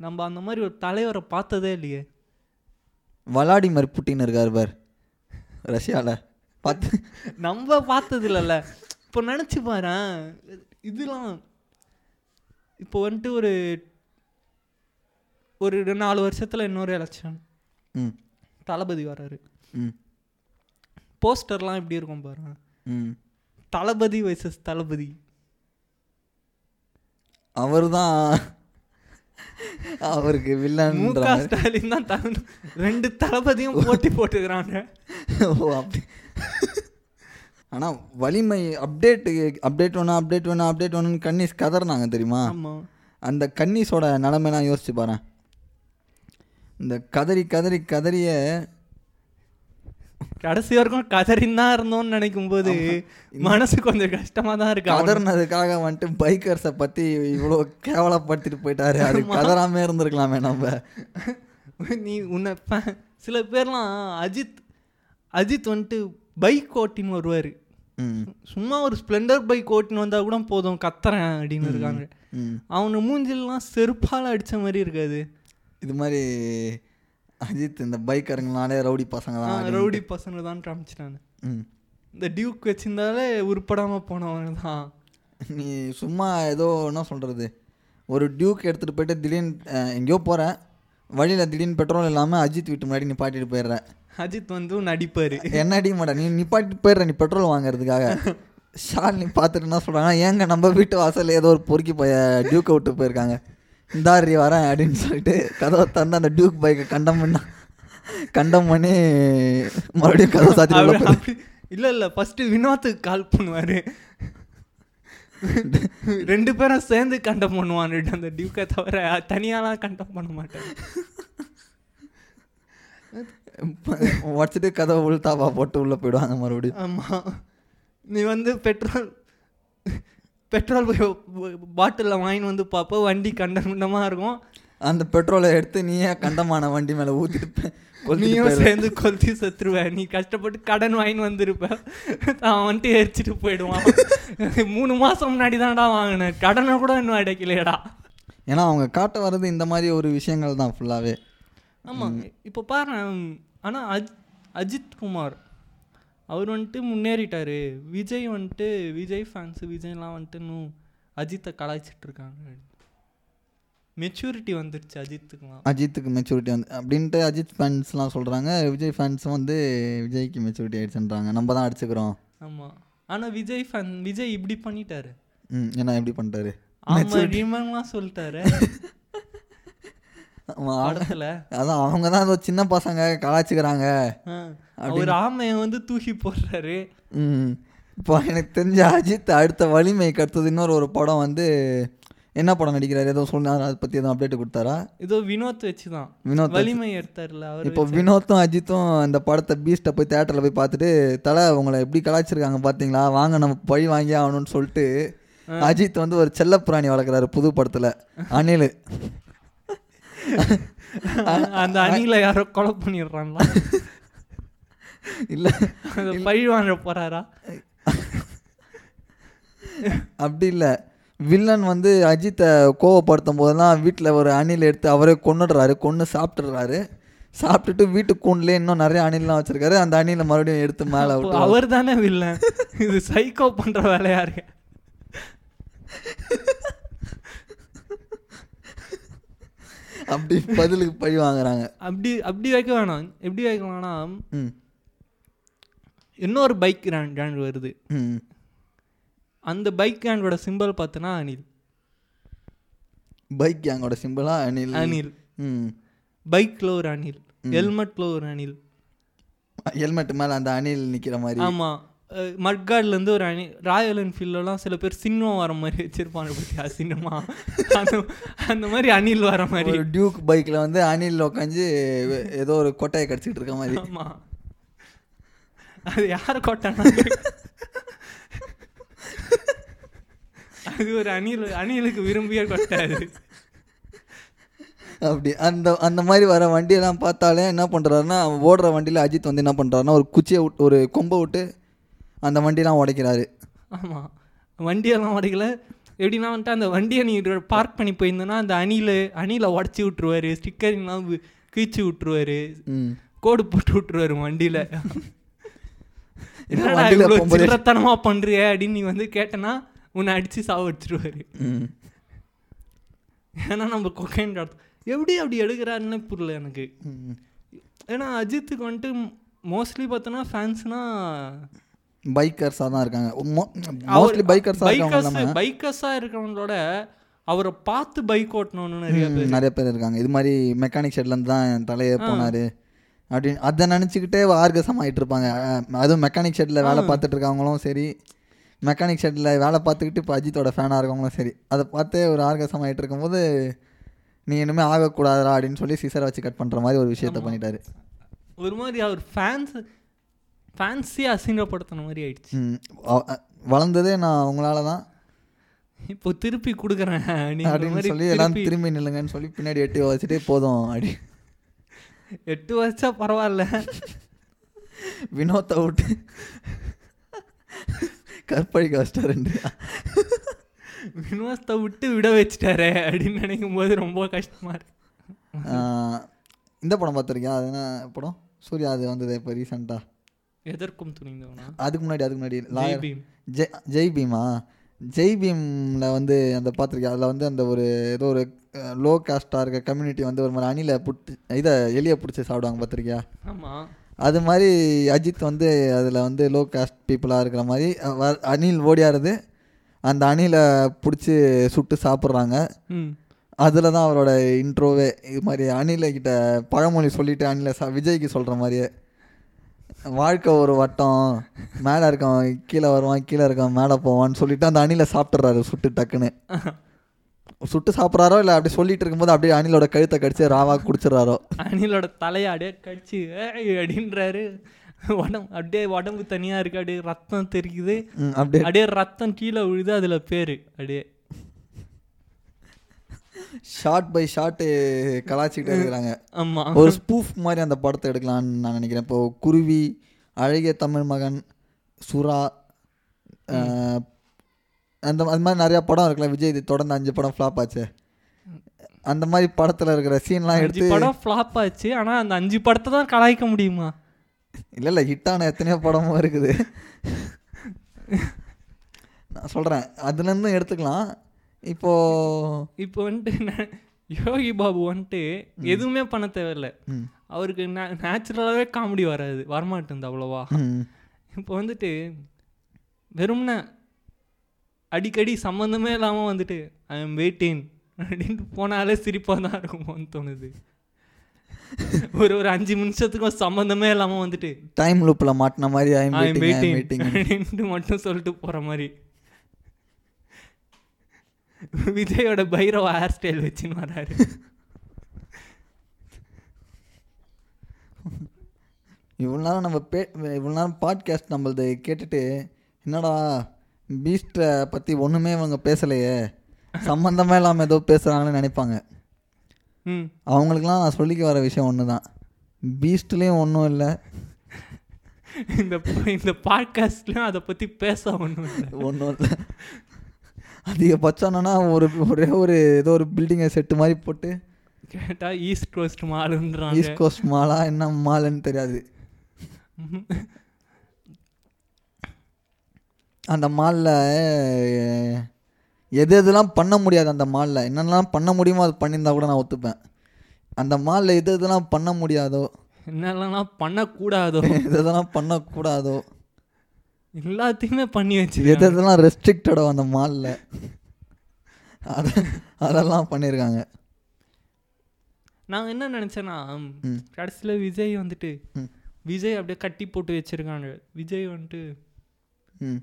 நம்ம அந்த மாதிரி ஒரு தலைவரை பார்த்ததே இல்லையே.
வலாடிமிர் புட்டின் இருக்கார் பார். ரஷ்யாவில் பார்த்து.
நம்ம பார்த்தது இல்லைல்ல இப்போ நினச்சி பாரேன். இதெல்லாம் இப்போ வந்துட்டு ஒரு ஒரு நாலு வருஷத்தில் இன்னொரு எலெக்ஷன் தளபதி வராரு
ம்.
போஸ்டர்லாம் எப்படி இருக்கும் பாருங்க.
ம்.
தளபதி வைசஸ் தளபதி.
அவர் தான் அவருக்கு மாதிரி.
ஸ்டாலின் தான் தமிழ் ரெண்டு தளபதியும் போட்டி போட்டுக்கிறாங்க.
ஓ அப்படி. ஆனால் வலிமை அப்டேட்டு அப்டேட் வேணும் அப்டேட் வேணும் அப்டேட் வேணும்னு கன்னிஸ் கதறினாங்க தெரியுமா? அந்த கன்னிஸோட நிலமைலாம் யோசிச்சு பாரு இந்த கதறி கதறி கதறிய
கடைசி வரைக்கும் கதறின் தான் இருந்தோம்னு நினைக்கும் போது மனசு கொஞ்சம் கஷ்டமா தான் இருக்கு.
கதறினதுக்காக வந்துட்டு பைக்கர்ஸை பற்றி இவ்வளோ கேவலப்படுத்திட்டு போயிட்டாரு. அது கதறாமே இருந்திருக்கலாமே நம்ம.
நீ உன்னை சில பேர்லாம் அஜித் அஜித் வந்துட்டு பைக் ஓட்டின்னு வருவார். சும்மா ஒரு ஸ்ப்ளெண்டர் பைக் ஓட்டின்னு வந்தால் கூட போதும் கத்துறேன் அப்படின்னு இருக்காங்க.
ம்.
அவனு மூஞ்சிலாம் செருப்பால் அடிச்ச மாதிரி இருக்காது.
இது மாதிரி அஜித் இந்த பைக்கருங்களாலே ரவுடி பசங்க தான்.
ரவுடி பசங்க தான் காமிச்சிட்டாங்க.
ம்.
இந்த டியூக் வச்சிருந்தாலே உருப்படாமல் போனவங்க தான்
நீ சும்மா ஏதோ என்ன சொல்கிறது ஒரு டியூக் எடுத்துகிட்டு போயிட்டு திடீர்னு எங்கேயோ போகிறேன் வழியில் திடீர்னு பெட்ரோல் இல்லாமல் அஜித் வீட்டு முன்னாடி நிப்பாட்டிட்டு போயிடுற.
அஜித் வந்து நடிப்பார்
என்ன அடிக்க மாட்டேன் நீ நிப்பாட்டிட்டு போயிடுற நீ பெட்ரோல் வாங்குறதுக்காக. ஷாலினி பார்த்துட்டு என்ன சொல்கிறாங்க ஏங்க நம்ம வீட்டு வாசல்ல ஏதோ ஒரு பொறுக்கி போய டியூக்கை விட்டு போயிருக்காங்க. இந்தாரி வரேன் அப்படின்னு சொல்லிட்டு கதவை திறந்து அந்த டியூக் பைக்கை கண்டம் பண்ணா கண்டம் பண்ணி மறுபடியும் கதவை போயிரு.
இல்லை இல்லை ஃபஸ்ட்டு வினோத்துக்கு கால் பண்ணுவார். ரெண்டு பேரும் சேர்ந்து கண்டம் பண்ணுவான் அந்த டியூக்கை தவிர தனியாலாம் கண்டம் பண்ண மாட்டேன்
உடச்சிட்டு கதவை உள்தாப்பா போட்டு உள்ளே போயிடுவாங்க மறுபடியும்.
ஆமாம் நீ வந்து பெட்ரோல் பெட்ரோல் பாட்டிலில் வாங்கின்னு வந்து பார்ப்ப வண்டி கண்டமாக இருக்கும்.
அந்த பெட்ரோலை எடுத்து நீயே கண்டமான வண்டி மேலே ஊற்றிட்டு
நீயும் சேர்ந்து கொளுத்தி செத்துருவ. நீ கஷ்டப்பட்டு கடன் வாங்கின்னு வந்திருப்ப. அவன் வந்துட்டு எரிச்சிட்டு போயிடுவான். மூணு மாதம் முன்னாடி தான்டா வாங்கினேன் கடனை கூட இன்னும் அடைக்கலையடா.
ஏன்னா அவங்க காட்ட வர்றது இந்த மாதிரி ஒரு விஷயங்கள் தான் ஃபுல்லாகவே
ஆமாம் இப்போ பாரு ஆனால் அஜ் அஜித் குமார். அவர் வந்துட்டு முன்னேறிட்டாரு. விஜய் வந்துட்டு விஜய் ஃபேன்ஸு விஜய்லாம் வந்துட்டு இன்னும் அஜித்தை கலாய்ச்சிட்டு இருக்காங்க மெச்சூரிட்டி வந்துருச்சு அஜித்துக்குலாம்.
அஜித்துக்கு மெச்சூரிட்டி வந்து அப்படின்ட்டு அஜித் ஃபேன்ஸ்லாம் சொல்கிறாங்க விஜய் ஃபேன்ஸும் வந்து விஜய்க்கு மெச்சூரிட்டி ஆயிடுச்சுன்றாங்க. நம்ம தான் அடிச்சுக்கிறோம்.
ஆமாம் ஆனால் விஜய் ஃபேன் விஜய் இப்படி பண்ணிட்டாரு.
ம் ஏன்னா எப்படி பண்ணிட்டாரு.
ஆமா ரீமன்லாம் சொல்லிட்டாரு. படத்துல?
அதான் அவங்க தான் ஏதோ சின்ன பசங்க கலாய்ச்சிக்கிறாங்க.
அவர் ஆமையை வந்து தூக்கி போடுறாரு.
ம். இப்போ எனக்கு தெரிஞ்ச அஜித் அடுத்த வலிமைக்கு அடுத்தது இன்னொரு ஒரு படம் வந்து என்ன படம் நடிக்கிறாரு? ஏதோ சொன்னார் அதை பற்றி எதுவும் அப்டேட் கொடுத்தாரா?
ஏதோ வினோத் வச்சுதான்.
வினோத்
வலிமை எடுத்தார்ல அவர்
இப்போ வினோத்தும் அஜித்தும் அந்த படத்தை பீஸ்ட்டை போய் தேட்டரில் போய் பார்த்துட்டு தலை உங்களை எப்படி கலாய்ச்சிருக்காங்க பார்த்தீங்களா? வாங்க நம்ம பழி வாங்கி ஆகணும்னு சொல்லிட்டு அஜித் வந்து ஒரு செல்லப்பிராணி வளர்க்குறாரு புது படத்தில். அனில்
அந்த அணில யாரோ கொலை பண்ணிடுறாங்களா?
இல்லை
பழி வாங்க போறாரா?
அப்படி இல்லை. வில்லன் வந்து அஜித்தை கோவப்படுத்தும் போதெல்லாம் வீட்டில் ஒரு அணில் எடுத்து அவரே கொன்னுடுறாரு கொன்று சாப்பிட்டுடுறாரு. சாப்பிட்டுட்டு வீட்டு கூண்டுலேயே இன்னும் நிறைய அணில்லாம் வச்சிருக்காரு. அந்த அணிலை மறுபடியும் எடுத்து மேலே விட்டு
அவர் தானே வில்லன். இது சைக்கோ பண்ற வேலையா இருக்கு?
அப்படி பதிலுக்கு பழி வாங்குறாங்க.
அப்படி அப்படி வைக்க வேணாம். எப்படி வைக்கலாம்னா
ம்.
இன்னொரு பைக் கேண்ட் வருது.
ம்
அந்த பைக் கேண்டோட சிம்பிள் பார்த்தனா அனில்
பைக் கேங்கோட சிம்பிளா
அனில்
ம்.
பைக்ல ஒரு அணில். ஹெல்மெட்ல ஒரு அணில்.
ஹெல்மெட் மேலே அந்த அணில் நிற்கிற மாதிரி.
ஆமா. அஹ், மட்காட்ல இருந்து ஒரு அணி ராயல் என்ஃபீல்டெல்லாம் சில பேர் சின்னம் வர மாதிரி வச்சிருப்பாங்க பத்தியா சின்னமா அந்த அந்த மாதிரி அணில் வர மாதிரி.
ஒரு டியூக் பைக்கில் வந்து அணில் உட்காந்து ஏதோ ஒரு கொட்டையை கடிச்சிட்டு இருக்க மாதிரி.
ஆமா. அது யார் கொட்டானா அது ஒரு அணில் அணிலுக்கு விரும்பிய கொட்டை அது.
அப்படி அந்த அந்த மாதிரி வர வண்டியெல்லாம் பார்த்தாலே என்ன பண்ணுறாருன்னா ஓடுற வண்டியில் அஜித் வந்து என்ன பண்ணுறாருன்னா ஒரு குச்சியை விட்டு ஒரு கொம்பை விட்டு அந்த வண்டிலாம் உடைக்கிறாரு.
ஆமா. வண்டியெல்லாம் உடைக்கல. எப்படின்னா வந்துட்டு அந்த வண்டியை நீ பார்க் பண்ணி போயிருந்தேன்னா அந்த அணில அணில உடச்சி விட்ருவாரு ஸ்டிக்கரிங்லாம் கிழிச்சு விட்ருவாரு கோடு போட்டு விட்ருவாரு வண்டியில. என்னடா இவ்வளோ பண்றிய? அப்படின்னு நீ வந்து கேட்டனா உன்னை அடிச்சு சாவ வச்சிருவாரு
ம்.
ஏன்னா நம்ம கொக்கைன் எப்படி அப்படி எடுக்கிறாருன்னு புரியல எனக்கு. ஏன்னா அஜித்துக்கு வந்துட்டு மோஸ்ட்லி பார்த்தோன்னா ஃபேன்ஸ்னா
பைக்கர்ஸாக தான் இருக்காங்க. மோஸ்ட்லி பைக்கர்ஸாக இல்லாமல்
பைக்கர்ஸாக இருக்கிறவங்களோட அவரை பார்த்து பைக் ஓட்டணும்னு நிறைய பேர்
நிறைய பேர் இருக்காங்க. இது மாதிரி மெக்கானிக் ஷெட்லேருந்து தான் தலையே போனார். அப்படின்னு அதை நினச்சிக்கிட்டே ஆர்கசம் ஆகிட்டு இருப்பாங்க. அதுவும் மெக்கானிக் ஷெட்டில் வேலை பார்த்துட்டு இருக்கவங்களும் சரி. மெக்கானிக் ஷெட்டில் வேலை பார்த்துக்கிட்டு இப்போ அஜித்தோட ஃபேனாக இருக்கவங்களும் சரி. அதை பார்த்தே ஒரு ஆர்கசம் ஆகிட்டு இருக்கும்போது நீ இனிமேல் ஆகக்கூடாதுடா அப்படின்னு சொல்லி சிசரை வச்சு கட் பண்ணுற மாதிரி ஒரு விஷயத்த பண்ணிட்டாரு.
ஒரு மாதிரி அவர் ஃபேன்ஸ் ஃபேன்ஸே அசிங்கப்படுத்தின மாதிரி ஆயிடுச்சு.
வளர்ந்ததே நான் அவங்களால தான்.
இப்போ திருப்பி கொடுக்குறேன்.
அப்படின்னு சொல்லி எல்லாம் திரும்பி நில்லுங்கன்னு சொல்லி பின்னாடி எட்டி வச்சுட்டே போதும் அப்படி
எட்டு வருஷம் பரவாயில்ல.
வினோத்தை விட்டு கற்பழிக்க வச்சிட்டாருண்டு
வினோத்தை விட்டு விட வச்சுட்டாரே அப்படின்னு நினைக்கும் போது ரொம்ப கஷ்டமா இருக்கு.
இந்த படம் பார்த்துருக்கியா? அது என்ன படம்? சூர்யா அது வந்தது இப்போ ரீசெண்டாக
எதற்கும் துணிந்தவனா?
அதுக்கு முன்னாடி அதுக்கு முன்னாடி.
ஜெய்
லாயர்.
பீம்.
ஜெய் ஜெய் பீமா? ஜெய் பீமில் வந்து அந்த பார்த்துருக்கியா அதில் வந்து அந்த ஒரு ஏதோ ஒரு லோ காஸ்ட்டாக இருக்க கம்யூனிட்டி வந்து ஒரு மாதிரி அணிலை புட்டு இதை எலியை பிடிச்சி சாப்பிடுவாங்க பார்த்துருக்கியா
ஆமா.
அது மாதிரி அஜித் வந்து அதில் வந்து லோ காஸ்ட் பீப்புளாக இருக்கிற மாதிரி அணில் ஓடியாருது. அந்த அணிலை பிடிச்சி சுட்டு சாப்பிட்றாங்க. அதில் தான் அவரோட இன்ட்ரோவே இது மாதிரி அணில கிட்ட பழமொழி சொல்லிட்டு அணில ச விஜய்க்கு சொல்கிற மாதிரியே. வாழ்க்கை ஒரு வட்டம். மேலே இருக்கவன் கீழே வருவான் கீழே இருக்கவன் மேலே போவான்னு சொல்லிட்டு அந்த அணிலை சாப்பிட்றாரு சுட்டு டக்குன்னு. சுட்டு சாப்பிட்றாரோ இல்லை அப்படி சொல்லிட்டு இருக்கும்போது அப்படியே அணிலோட கழுத்தை கடிச்சு ராவா குடிச்சிடுறாரோ.
அணிலோட தலையை அப்படியே கடிச்சு "ஏய்" அப்படின்றாரு. உடம்பு அப்படியே உடம்பு தனியா இருக்கு அப்படியே ரத்தம் தெரிக்குது
அப்படியே.
அப்படியே ரத்தம் கீழே விழுது அதுல பேரு. அப்படியே.
ஷார்ட் பை ஷார்ட்டு கலாச்சிக்கிட்டே இருக்கிறாங்க.
ஆமா.
ஒரு ஸ்பூஃப் மாதிரி அந்த படத்தை எடுக்கலாம்னு நான் நினைக்கிறேன். இப்போ குருவி அழகிய தமிழ் மகன் சுறா அந்த அது மாதிரி நிறையா படம் இருக்குல்ல. விஜய் இது தொடர்ந்து அஞ்சு படம் ஃப்ளாப் ஆச்சு. அந்த மாதிரி படத்தில் இருக்கிற சீன்லாம் எடுத்து
படம் ஃப்ளாப் ஆச்சு. ஆனா அந்த அஞ்சு படத்தை தான் கலாய்க்க முடியுமா?
இல்லை இல்லை ஹிட்டான எத்தனையோ படமும் இருக்குது. நான் சொல்கிறேன் அதுலேருந்து எடுத்துக்கலாம். இப்போது
இப்போ வந்துட்டு ந- யோகி பாபு வந்துட்டு எதுவுமே பண்ண தேவையில்ல. அவருக்கு நேச்சுரலாகவே காமெடி வராது. வரமாட்டேங்குது அவ்வளோவா. இப்போ வந்துட்டு வெறும்ன அடிக்கடி சம்மந்தமே இல்லாமல் வந்துட்டு ஐ எம் வெயிட்டிங் அப்படின்ட்டு போனாலே சிரிப்பாக தான் இருக்குமோன்னு தோணுது. ஒரு ஒரு அஞ்சு நிமிஷத்துக்கும் சம்மந்தமே இல்லாமல் வந்துட்டு
டைம் லூப்பில் மாட்டின மாதிரி
ஐ எம்
வெயிட்டிங்
அப்படின்ட்டு மட்டும் சொல்லிட்டு போகிற மாதிரி. விஜயோட பைரவ ஹேர் ஸ்டைல் வச்சுன்னு வராரு
இவ்வளோ நேரம் நம்ம பே இவ்வளோ நேரம் பாட்காஸ்ட் நம்மளது கேட்டுட்டு என்னடா பீஸ்ட்டை பற்றி ஒன்றுமே இவங்க பேசலையே. சம்மந்தமே இல்லாமல் ஏதோ பேசுகிறாங்கன்னு நினைப்பாங்க.
ம்.
அவங்களுக்குலாம் நான் சொல்லிக்க வர விஷயம் ஒன்று தான் பீஸ்ட்லேயும் ஒன்றும் இல்லை.
இந்த இந்த பாட்காஸ்ட்லையும் அதை பற்றி பேச ஒன்றும் இல்லை.
ஒன்றும் இல்லை. அதிகபட்சம் என்னன்னா ஒரு ஒரே ஒரு ஏதோ ஒரு பில்டிங்கை செட்டு மாதிரி போட்டு
கேட்டால் ஈஸ்ட் கோஸ்ட் மாலுன்றாங்க
ஈஸ்ட் கோஸ்ட் மாலா என்ன மாலுன்னு தெரியாது. அந்த மாலில் எது எதெல்லாம் பண்ண முடியாது அந்த மாலில் என்னென்னலாம் பண்ண முடியுமோ அது பண்ணியிருந்தா கூட நான் ஒத்துப்பேன். அந்த மாலில் எது எதெல்லாம் பண்ண முடியாதோ
என்னெல்லாம் பண்ணக்கூடாதோ?
எது எதெல்லாம் பண்ணக்கூடாதோ
எல்லாத்தையுமே பண்ணி வச்சு
எதெல்லாம் ரெஸ்ட்ரிக்டடோ அந்த மாலில் அத அதெல்லாம் பண்ணியிருக்காங்க
நான் என்ன நினச்சேன்னா கடைசியில் விஜய் வந்துட்டு. விஜய் அப்படியே கட்டி போட்டு வச்சிருக்காங்க. விஜய் வந்துட்டு
ம்.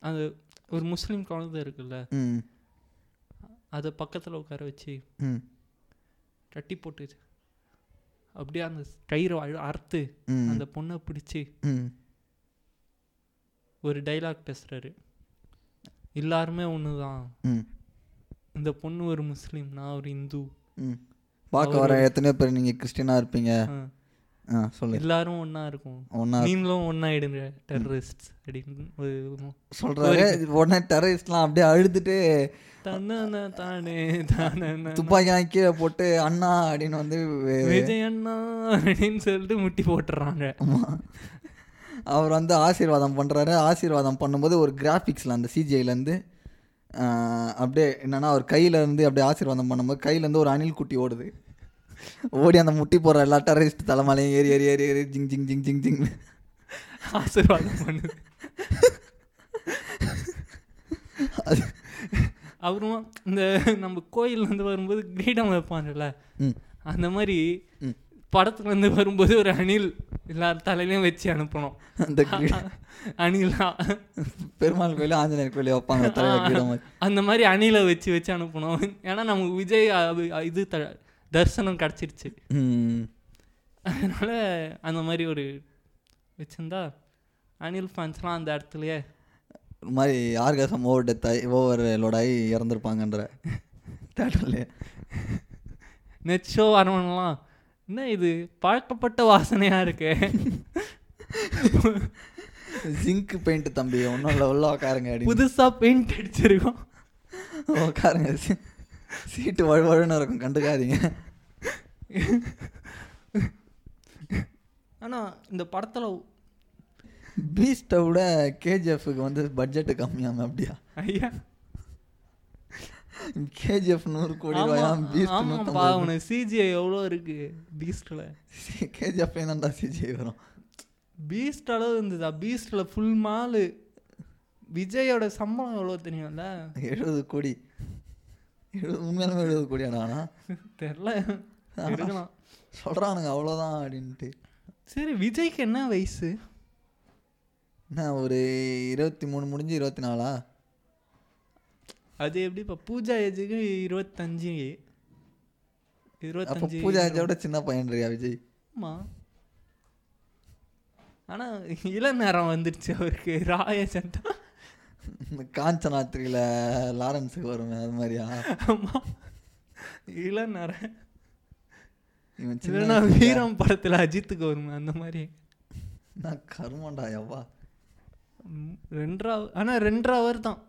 அது ஒரு முஸ்லீம் குழந்தை இருக்குல்ல
ம்.
அதை பக்கத்தில் உட்கார வச்சு
ம்.
கட்டி போட்டு வச்சு அப்படியே அந்த கயிறை அறுத்து அந்த பொண்ணை பிடிச்சி
ம்.
ஒரு டைலாக் பேசுகிறாரு எல்லாருமே ஒன்று தான் இந்த பொண்ணு ஒரு முஸ்லீம் நான் ஒரு இந்து.
ம். பார்க்க வர எத்தனையோ பேர் நீங்கள் கிறிஸ்டினாக இருப்பீங்க.
ஆ.
சொல்லு.
எல்லாரும் ஒன்றா இருக்கும்.
ஒன்றா
நீங்களும் ஒன்றாயிடுங்க டெரரிஸ்ட் அப்படின்னு
சொல்கிறாரு உடனே டெரரிஸ்ட்லாம் அப்படியே அழுதுட்டு
தன்ன தானே தானே
துப்பாக்கிலாம் கீழே போட்டு அண்ணா அப்படின்னு வந்து
விஜய் அண்ணா அப்படின்னு சொல்லிட்டு முட்டி போட்டுறாங்க.
அவர் வந்து ஆசீர்வாதம் பண்ணுறாரு ஆசீர்வாதம் பண்ணும்போது ஒரு கிராஃபிக்ஸில் அந்த சிஜிஐலேருந்து அப்படியே என்னன்னா அவர் கையில இருந்து அப்படியே ஆசீர்வாதம் பண்ணும்போது கையிலேருந்து ஒரு அணில் குட்டி ஓடுது. ஓடி அந்த முட்டி போடுற எல்லா டெரரிஸ்ட் தலைமையிலையும் ஏறி ஏறி ஏறி ஏறி ஜிங் ஜிங் ஜிங் ஜிங் ஜிங்.
ஆசீர்வாதம் பண்ணுது
அது
அப்புறமா இந்த நம்ம கோயில் வந்து வரும்போது கிரீடம் வைப்பாங்கல்ல?
ம்.
அந்த மாதிரி
ம்.
படத்துல இருந்து வரும்போது ஒரு அணில் எல்லார் தலையிலையும் வச்சு அனுப்பணும்.
அந்த
அணில்.
பெருமாள் கோயிலும் ஆஞ்சநேயர் கோயிலையும் வைப்பாங்க.
அந்த மாதிரி அணிலை வச்சு வச்சு அனுப்பணும். ஏன்னா நமக்கு விஜய் அது- இது த தரிசனம் கிடச்சிருச்சு. அதனால அந்த மாதிரி ஒரு வச்சிருந்தா அனில் ஃபேன்ஸ்லாம் அந்த இடத்துலயே.
ஒரு மாதிரி ஆர்காசம் ஓவர் டெத் ஆகி ஓவர் லோட் ஆகி இறந்துருப்பாங்கன்ற தேட்டர்லேயே.
நெட் ஷோ வரவன்லாம் என்ன இது? பழக்கப்பட்ட வாசனையா இருக்கு.
ஜிங்க் பெயிண்ட் தம்பி ஒன்றும் இல்லை உள்ள உட்காருங்க அப்படின்னு.
புதுசா பெயிண்ட் அடிச்சிருக்கோம்.
உட்காருங்க சீட்டு வழுவழுன்னு இருக்கும் கண்டுக்காதீங்க.
ஆனா இந்த படத்துல
பீஸ்ட்டை விட கேஜிஎஃப்க்கு வந்து பட்ஜெட்டு கம்மியாம அப்படியா?
ஐயா.
கேஜிஎஃப் நூறு கோடி ரூபாயாம் பீஸ்ட்
உனக்கு சிஜிஐ எவ்வளோ இருக்கு பீஸ்ட்ல
கேஜிஎஃப் தான்டா சிஜி வரும்?
பீஸ்ட் அளவு இருந்ததா? பீஸ்ட்ல ஃபுல் மாலு. விஜயோட சம்பளம் எவ்வளோ தெரியும்ல
எழுபது கோடி. எழுபது உண்மையாலுமே எழுபது கோடி ஆனா
தெரில. இருக்கலாம்
சொல்கிறானுங்க அவ்வளோதான் அப்படின்ட்டு.
சரி விஜய்க்கு என்ன வயசு?
என்ன ஒரு இருபத்தி மூணு முடிஞ்சு இருபத்தி நாலா?
அது எப்படி இப்போ பூஜா ஏஜுக்கு இருபத்தஞ்சு. இருபத்தஞ்சு
பூஜா விட சின்ன பையன்றியா விஜய்.
ஆமா. ஆனா இளநேரம் வந்துடுச்சு அவருக்கு. ராயசன்டா
இந்த காஞ்சனாத்திரியில் லாரன்ஸுக்கு வருமே அது மாதிரியா?
ஆமா. இளநேரம்
இவன் சின்ன
வீரம் படத்துல அஜித்துக்கு வருமே அந்த மாதிரி.
நான் கருமாண்டா எவ்வா?
ரெண்டரை hour- ஆனா ரெண்டரை தான்.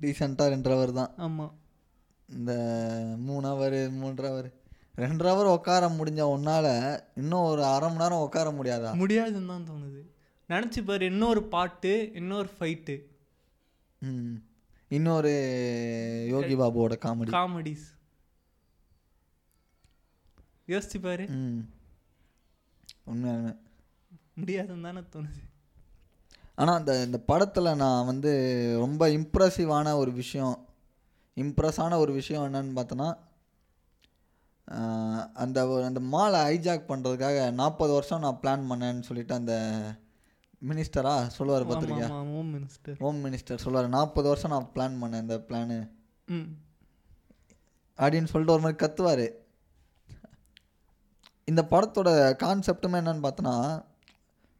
டீசெண்டாக ரெண்டரை ஹவர் தான்.
ஆமா.
இந்த மூணு ஹவர் மூன்றரை ஹவர் ரெண்டரை ஹவர் உட்கார முடிஞ்ச உன்னால இன்னும் ஒரு அரை மணி நேரம் உட்கார முடியாதா?
முடியாதுன்னு தான் தோணுது. நினச்சி பாரு இன்னொரு பாட்டு இன்னொரு ஃபைட்டு
ம். இன்னொரு யோகி பாபுவோட காமெடி
காமெடிஸ் யோசிச்சு பாரு.
ம். உண்மையாலுமே.
முடியாதுன்னு தானே தோணுது.
ஆனால் அந்த இந்த படத்தில் நான் வந்து ரொம்ப இம்ப்ரெசிவான ஒரு விஷயம் இம்ப்ரெஸ்ஸான ஒரு விஷயம் என்னன்னு பார்த்தோன்னா அந்த அந்த மாலை ஹைஜாக் பண்ணுறதுக்காக நாற்பது வருஷம் நான் பிளான் பண்ணேன்னு சொல்லிட்டு அந்த மினிஸ்டரா சொல்லுவார் பார்த்துருக்கியா?
ஹோம் மினிஸ்டர்
ஹோம் மினிஸ்டர் சொல்லுவார் நாற்பது வருஷம் நான் பிளான் பண்ணேன் இந்த பிளானு அப்படின்னு சொல்லிட்டு ஒரு மாதிரி கத்துவார். இந்த படத்தோட கான்செப்ட்டுமே என்னன்னு பார்த்தோன்னா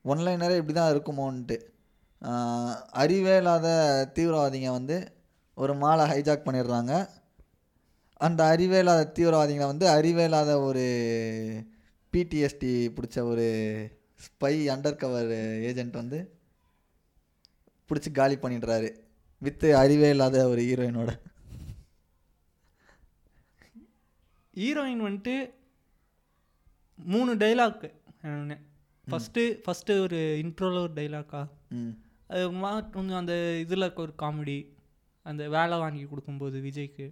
ஒன்லைனரே இப்படி தான் இருக்குமோன்ட்டு. அறிவே இல்லாத தீவிரவாதிங்க வந்து ஒரு மாலை ஹைஜாக் பண்ணிடுறாங்க. அந்த அறிவே இல்லாத தீவிரவாதிகளை வந்து அறிவே இல்லாத ஒரு பிடிஎஸ்டி பிடிச்ச ஒரு ஸ்பை அண்டர் கவர் ஏஜென்ட் வந்து பிடிச்சி காலி பண்ணிடுறாரு. வித்து அறிவே இல்லாத ஒரு ஹீரோயினோட
ஹீரோயின் வந்துட்டு மூணு டைலாக் ஃபஸ்ட்டு ஃபஸ்ட்டு ஒரு இன்ட்ரோவில் ஒரு டைலாக்கா
ம்.
அது கொஞ்சம் அந்த இதில் ஒரு காமெடி அந்த வேலை வாங்கி கொடுக்கும்போது விஜய்க்கு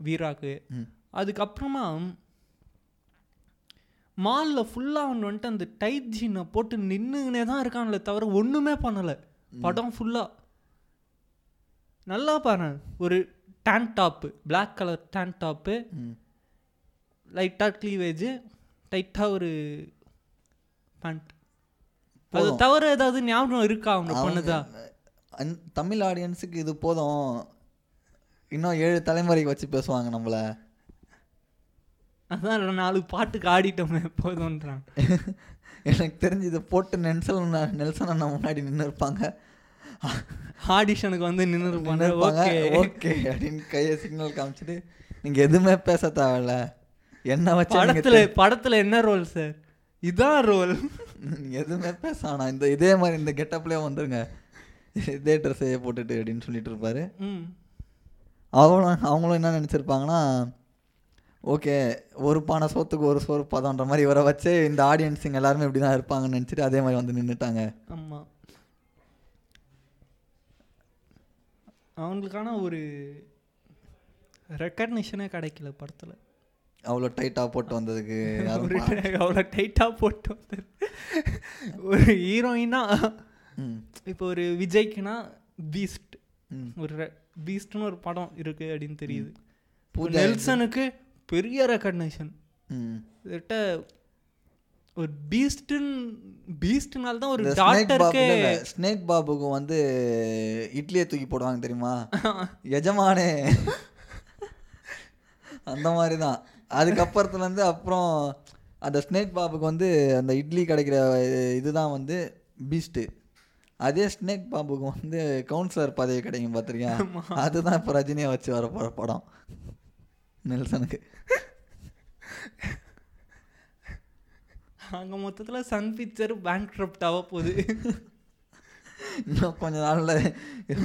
வீராக்கு அதுக்கப்புறமா மாலில் ஃபுல்லாக அவன் வந்துட்டு அந்த டைட் ஜீனை போட்டு நின்றுனே தான் இருக்கான்ல தவிர ஒன்றுமே பண்ணலை. படம் ஃபுல்லாக நல்லா பாரு ஒரு tank top black colour tank top லைட்டாக க்ளீவேஜ் டைட்டாக ஒரு பேண்ட் அது. தவிர ஏதாவது ஞாபகம் இருக்கா அவங்க பண்ணதா?
தமிழ் ஆடியன்ஸுக்கு இது போதும். இன்னும் ஏழு தலைமுறைக்கு வச்சு பேசுவாங்க நம்மள.
அதான் நாலு பாட்டுக்கு ஆடிட்டோமே போதும்ன்றான்.
எனக்கு தெரிஞ்சு இதை போட்டு நெல்சன் நெல்சன் அண்ணா முன்னாடி நின்று இருப்பாங்க
ஆடிஷனுக்கு வந்து நின்று இருப்பாங்க ஓகே.
அப்படின்னு கையை சிக்னல் காமிச்சிட்டு நீங்க எதுவுமே பேச தேவையில்ல. என்ன வச்சு
படத்துல படத்துல என்ன ரோல் சார் இதான் ரோல்
எதுவுமே பேச வேணாம் இந்த இதே மாதிரி இந்த கெட்டப்லேயே வந்துருங்க. இதே ட்ரெஸ்ஸையே போட்டுட்டு அப்படின்னு சொல்லிட்டு இருப்பாரு. அவங்களும் அவங்களும் என்ன நினச்சிருப்பாங்கன்னா ஓகே ஒரு பானை சோத்துக்கு ஒரு சோறு பதம்ன்ற மாதிரி இவரை வச்சு இந்த ஆடியன்ஸுங்க எல்லாருமே இப்படி தான் இருப்பாங்கன்னு நினச்சிட்டு அதே மாதிரி வந்து நின்றுட்டாங்க
ஆமாம் அவங்களுக்கான ஒரு ரெக்கக்னிஷனே கிடைக்கல படத்தில்.
அவ்வளோ டைட்டாக போட்டு வந்ததுக்கு
அவ்வளோ டைட்டாக போட்டு வந்தாரு ஒரு ஹீரோயினா இப்போ ஒரு விஜய்க்குனா பீஸ்ட் ஒரு பீஸ்ட்னு ஒரு படம் இருக்கு அப்படின்னு தெரியுது. இப்போ நெல்சனுக்கு பெரிய ரெக்கக்னேஷன்
ம்.
கிட்ட ஒரு பீஸ்ட்னு பீஸ்ட்னால தான் ஒரு டாக்டருக்கே
ஸ்னேக் பாபுக்கு வந்து இட்லியை தூக்கி போடுவாங்க தெரியுமா? எஜமானே. அந்த மாதிரி தான் அதுக்கப்புறத்துலேருந்து அப்புறம் அந்த ஸ்னேக் பாபுக்கு வந்து அந்த இட்லி கிடைக்கிற இது- இதுதான் வந்து பீஸ்ட்டு அதே ஸ்னேக் பாபுக்கு வந்து கவுன்சிலர் பதவி கிடைக்கும் பார்த்துருக்கியா அதுதான் இப்போ ரஜினியை வச்சு வர போகிற படம். நெல்சனுக்கு.
அங்கே மொத்தத்தில் சன் பிக்சர் பேங்க் ஆக போகுது.
இன்னும் கொஞ்ச நாளில்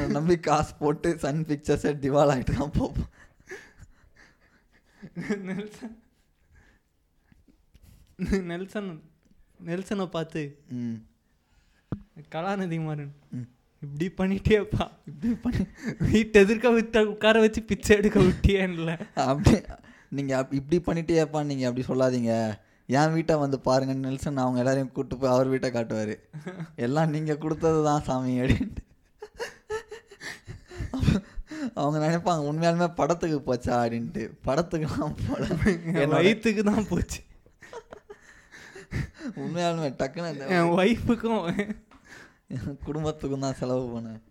நம்பி காசு போட்டு சன் பிக்சர்ஸை டிவால் ஆகிட்டு தான் போப்போம்
நெல்சன். நெல்சன் நெல்சனை பார்த்து
ம்.
கலாநிதி மாறன்
ம்.
இப்படி பண்ணிட்டேப்பா
இப்படி பண்ணி
வீட்டு எதிர்க்க விட்ட உட்கார வச்சு பிச்சை எடுக்க விட்டியேன்ல.
அப்படி நீங்கள் அப் இப்படி பண்ணிட்டேப்பா நீங்கள் அப்படி சொல்லாதீங்க. என் வீட்டை வந்து பாருங்க நெல்சன் அவங்க எல்லாரையும் கூட்டு போய் அவர் வீட்டை காட்டுவார். எல்லாம் நீங்கள் கொடுத்தது தான் சாமி அப்படின்ட்டு அவங்க நினைப்பாங்க உண்மையாலுமே படத்துக்கு போச்சா அப்படின்ட்டு. படத்துக்குலாம் போல
வயிற்றுக்கு தான் போச்சு.
உண்மையாலுமே டக்குன்னு
என் ஒய்ஃபுக்கும்
குடும்பத்துக்கும் தான் செலவு பண்ணேன்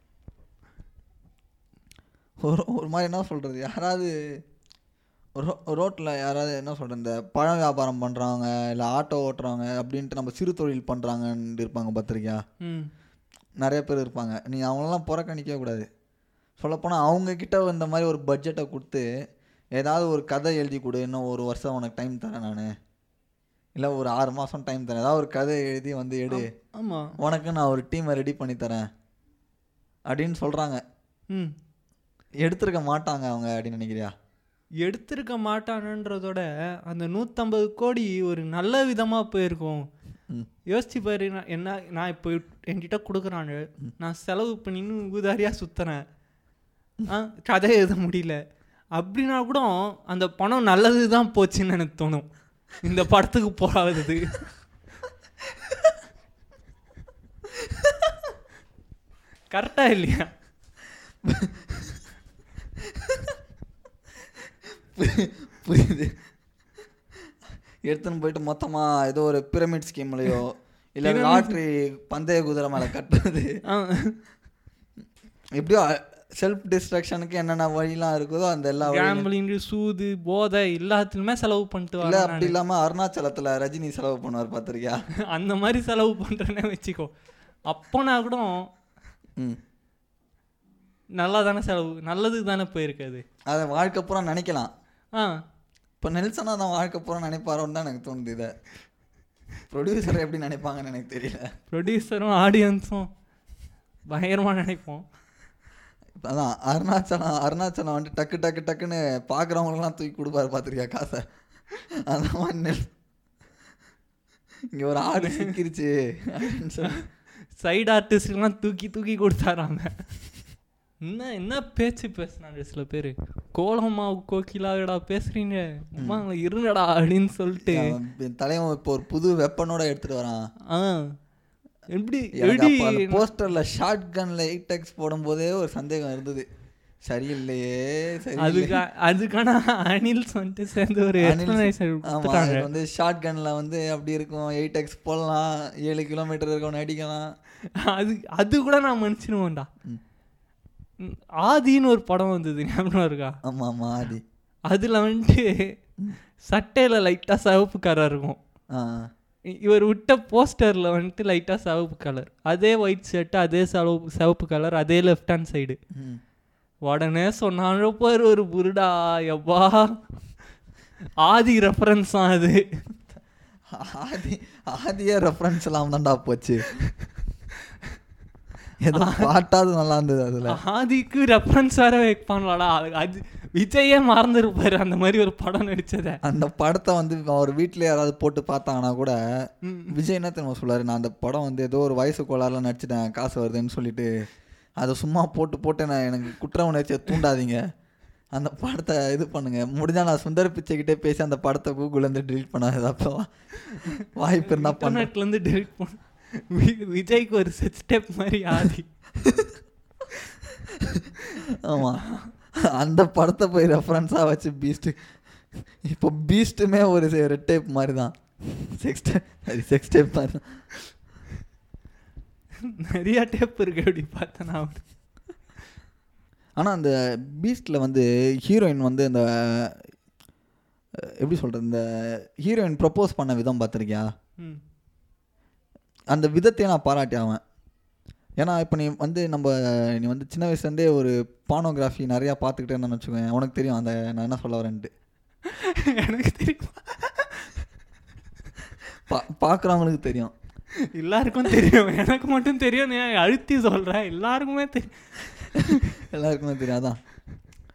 ஒரு ஒரு மாதிரி என்ன சொல்கிறது யாராவது ரோ ரோட்டில் யாராவது என்ன சொல்கிறது இந்த பழம் வியாபாரம் பண்ணுறவங்க இல்லை ஆட்டோ ஓட்டுறவங்க அப்படின்ட்டு நம்ம சிறு தொழில் பண்ணுறாங்கன்னு இருப்பாங்க பார்த்துருக்கியா
ம்.
நிறைய பேர் இருப்பாங்க. நீ அவங்களெல்லாம் புறக்கணிக்கவே கூடாது. சொல்லப்போனால் அவங்கக்கிட்ட இந்த மாதிரி ஒரு பட்ஜெட்டை கொடுத்து ஏதாவது ஒரு கதை எழுதி கொடு இன்னும் ஒரு வருஷம் உனக்கு டைம் தரேன் நான். இல்லை ஒரு ஆறு மாதம் டைம் தரேன். ஏதாவது ஒரு கதை எழுதி வந்து எடு.
ஆமாம்
உனக்கு நான் ஒரு டீமை ரெடி பண்ணி தரேன். அப்படின்னு சொல்கிறாங்க
ம்.
எடுத்திருக்க மாட்டாங்க அவங்க அப்படின்னு நினைக்கிறியா?
எடுத்திருக்க மாட்டானுன்றதோட அந்த நூற்றம்பது கோடி ஒரு நல்ல விதமாக போயிருக்கும். யோசிச்சு பாரு நான் என்ன நான் இப்போ என்கிட்ட கொடுக்குறாங்க நான் செலவு பண்ணின்னு ஊதாரியாக சுற்றுறேன் கதை எழுத முடியல. அப்படின்னா கூட அந்த பணம் நல்லது தான் போச்சுன்னு எனக்கு தோணும். இந்த படத்துக்கு போகாதது. கரெக்டாக இல்லையா?
புரியுது. எடுத்துன்னு போயிட்டு மொத்தமாக ஏதோ ஒரு பிரமிட் ஸ்கீம்லையோ இல்லை லாட்ரி பந்தய குதிரை மேலே கட்டுறது. எப்படியோ செல்ஃப் டிஸ்ட்ரக்ஷனுக்கு என்னென்ன வழிலாம் இருக்குதோ அந்த எல்லா
கேம்பிளிங் சூது போதை எல்லாத்துலையுமே செலவு பண்ணிட்டு
இல்லை அப்படி இல்லாமல் அருணாச்சலத்தில் ரஜினி செலவு பண்ணுவார் பார்த்துருக்கியா
அந்த மாதிரி செலவு பண்ணுறேன்னே வச்சுக்கோ. அப்போனா கூட
ம்.
நல்லா தானே செலவு நல்லதுக்கு தானே போயிருக்காது
அதை வாழ்க்கை பூரா நினைக்கலாம்.
ஆ.
இப்போ நெல்சனா தான் வாழ்க்கை பூரா நினைப்பாரோன்னு தான் எனக்கு தோணுது இதை. ப்ரொடியூசர் எப்படி நினைப்பாங்கன்னு எனக்கு தெரியல.
ப்ரொடியூசரும் ஆடியன்ஸும் பயங்கரமாக நினைப்போம்.
அதான் அருணாச்சலம் அருணாச்சலம் வந்துட்டு டக்கு டக்கு டக்குன்னு பார்க்குறவங்களுக்குலாம் தூக்கி கொடுப்பாரு பார்த்துருக்கியா காசை? அந்த மாதிரி நெல் இங்கே ஒரு ஆடு சிக்கிருச்சு அப்படின்னு சொல்லி.
சைடு ஆர்டிஸ்ட்லாம் தூக்கி தூக்கி கொடுத்தாராங்க என்ன என்ன பேச்சு பேசுனாங்க சில பேர்? கோலமா கோகிலாடா பேசுறீங்க? அம்மா இருங்கடா அப்படின்னு சொல்லிட்டு.
தலைவன் இப்போ ஒரு புது வெப்பனோட எடுத்துட்டு வரான்.
ஆ. எப்படி எப்படி
போஸ்டரில் ஷார்ட் கன்ல எயிட் எக்ஸ் போடும்போதே ஒரு சந்தேகம் இருந்தது. சரியில்லையே சரி
அதுக்கு அதுக்கான அனில்ஸ் வந்துட்டு சேர்ந்து ஒரு எக்ஸ்பிளனேஷன்
வந்து ஷார்ட் கன்ல வந்து அப்படி இருக்கும் எயிட் எக்ஸ் போடலாம் ஏழு கிலோமீட்டர் இருக்கவன் அடிக்கலாம்.
அது அது கூட நான் மன்னிச்சிருவோம்டா. ஆதின்னு ஒரு படம் வந்தது ஞாபகம் இருக்கா?
ஆமா ஆமா ஆதி.
அதில் வந்துட்டு சட்டையில் லைட்டாக சிவப்பு கலர் இருக்கும்.
ஆ.
இவர் விட்ட போஸ்டரில் வந்துட்டு லைட்டாக சிவப்பு கலர் அதே ஒயிட் ஷர்ட்டு அதே சிவப்பு சிவப்பு கலர் அதே லெஃப்ட் ஹேண்ட் சைடு. உடனே சொன்னாங்க பாரு ஒரு புருடா எவ்வா? ஆதி ரெஃபரன்ஸ் தான் அது.
ஆதி ஆதியே ரெஃபரன்ஸ் எல்லாம் தான்டா போச்சு. ஏதோ பாட்டாவது நல்லா இருந்தது அதுல.
ஆதிக்கு ரெஃபரன்ஸ் வேற அது- அது விஜயே மறந்துருப்பாரு. அந்த மாதிரி ஒரு படம் நடிச்சதை.
அந்த படத்தை வந்து அவர் வீட்டில் யாராவது போட்டு பார்த்தாங்கன்னா கூட. விஜய் என்ன தெரியுமா சொல்லுவாரு? நான் அந்த படம் வந்து ஏதோ ஒரு வயசு கோளாறுல நடிச்சிட்டேன் காசு வருதுன்னு சொல்லிட்டு அதை சும்மா போட்டு போட்டு நான் எனக்கு குற்ற உணர்ச்சியை தூண்டாதீங்க. அந்த படத்தை இது பண்ணுங்க. முடிஞ்சா நான் சுந்தர பிச்சைக்கிட்டே பேசி அந்த படத்தை கூகுள்லேருந்து delete பண்ணாது அப்போ வாய்ப்பு இருந்தா பண்ண.
இன்டர்நெட்லேருந்து டெலிட் பண்ண. விஜய்க்கு ஒரு செட் ஸ்டெப் மாதிரி ஆதி.
ஆமா. அந்த படத்தை போய் ரெஃபரன்ஸாக வச்சு பீஸ்ட் இப்போ பீஸ்ட்டுமே ஒரு ரெட் டைப் மாதிரி தான் செக்ஸ் டைப் செக்ஸ் டைப் மாதிரி தான்
நிறைய டேப் இருக்கு அப்படி பார்த்தேன் நான்
ஆனால் அந்த பீஸ்டில் வந்து ஹீரோயின் வந்து அந்த எப்படி சொல்கிறது இந்த ஹீரோயின் ப்ரப்போஸ் பண்ண விதம் பார்த்துருக்கியா? அந்த விதத்தையே நான் பாராட்டி ஆவேன். ஏன்னா இப்போ நீ வந்து நம்ம நீ வந்து சின்ன வயசுலேருந்தே ஒரு பானோகிராஃபி நிறையா பார்த்துக்கிட்டேன்னு வச்சுக்கோங்க உனக்கு தெரியும். அந்த நான் என்ன சொல்ல வரேன்ட்டு.
எனக்கு தெரியும்?
பா பார்க்குறவங்களுக்கு தெரியும்.
எல்லாருக்கும் தெரியும். எனக்கு மட்டும் தெரியும். நீ அழுத்தி சொல்கிறேன் எல்லாருக்குமே தெரியும்
எல்லாருக்குமே தெரியும். அதான்.